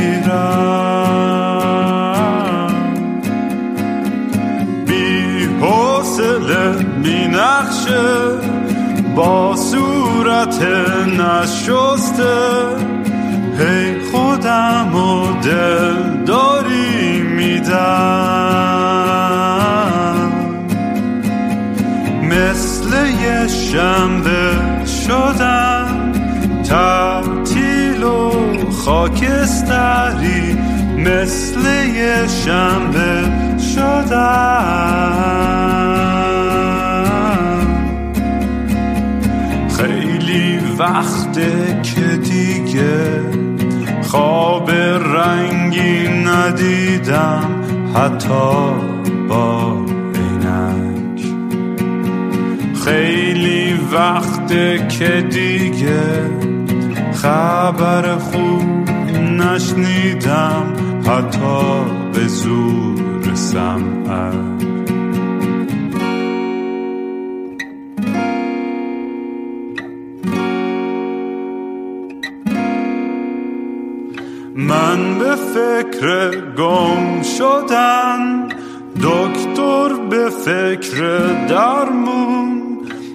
بی حوصله بی نقشه با صورت نشسته هی خودم و دل داری میدم شنبه شدم تعطیل و خاکستری مثل یه شنبه شدم خیلی وقته که دیگه خواب رنگی ندیدم حتی با خیلی وقت که دیگه خبر خوب نشنیدم حتی به زور سمعت من به فکر گم شدن دکتر به فکر در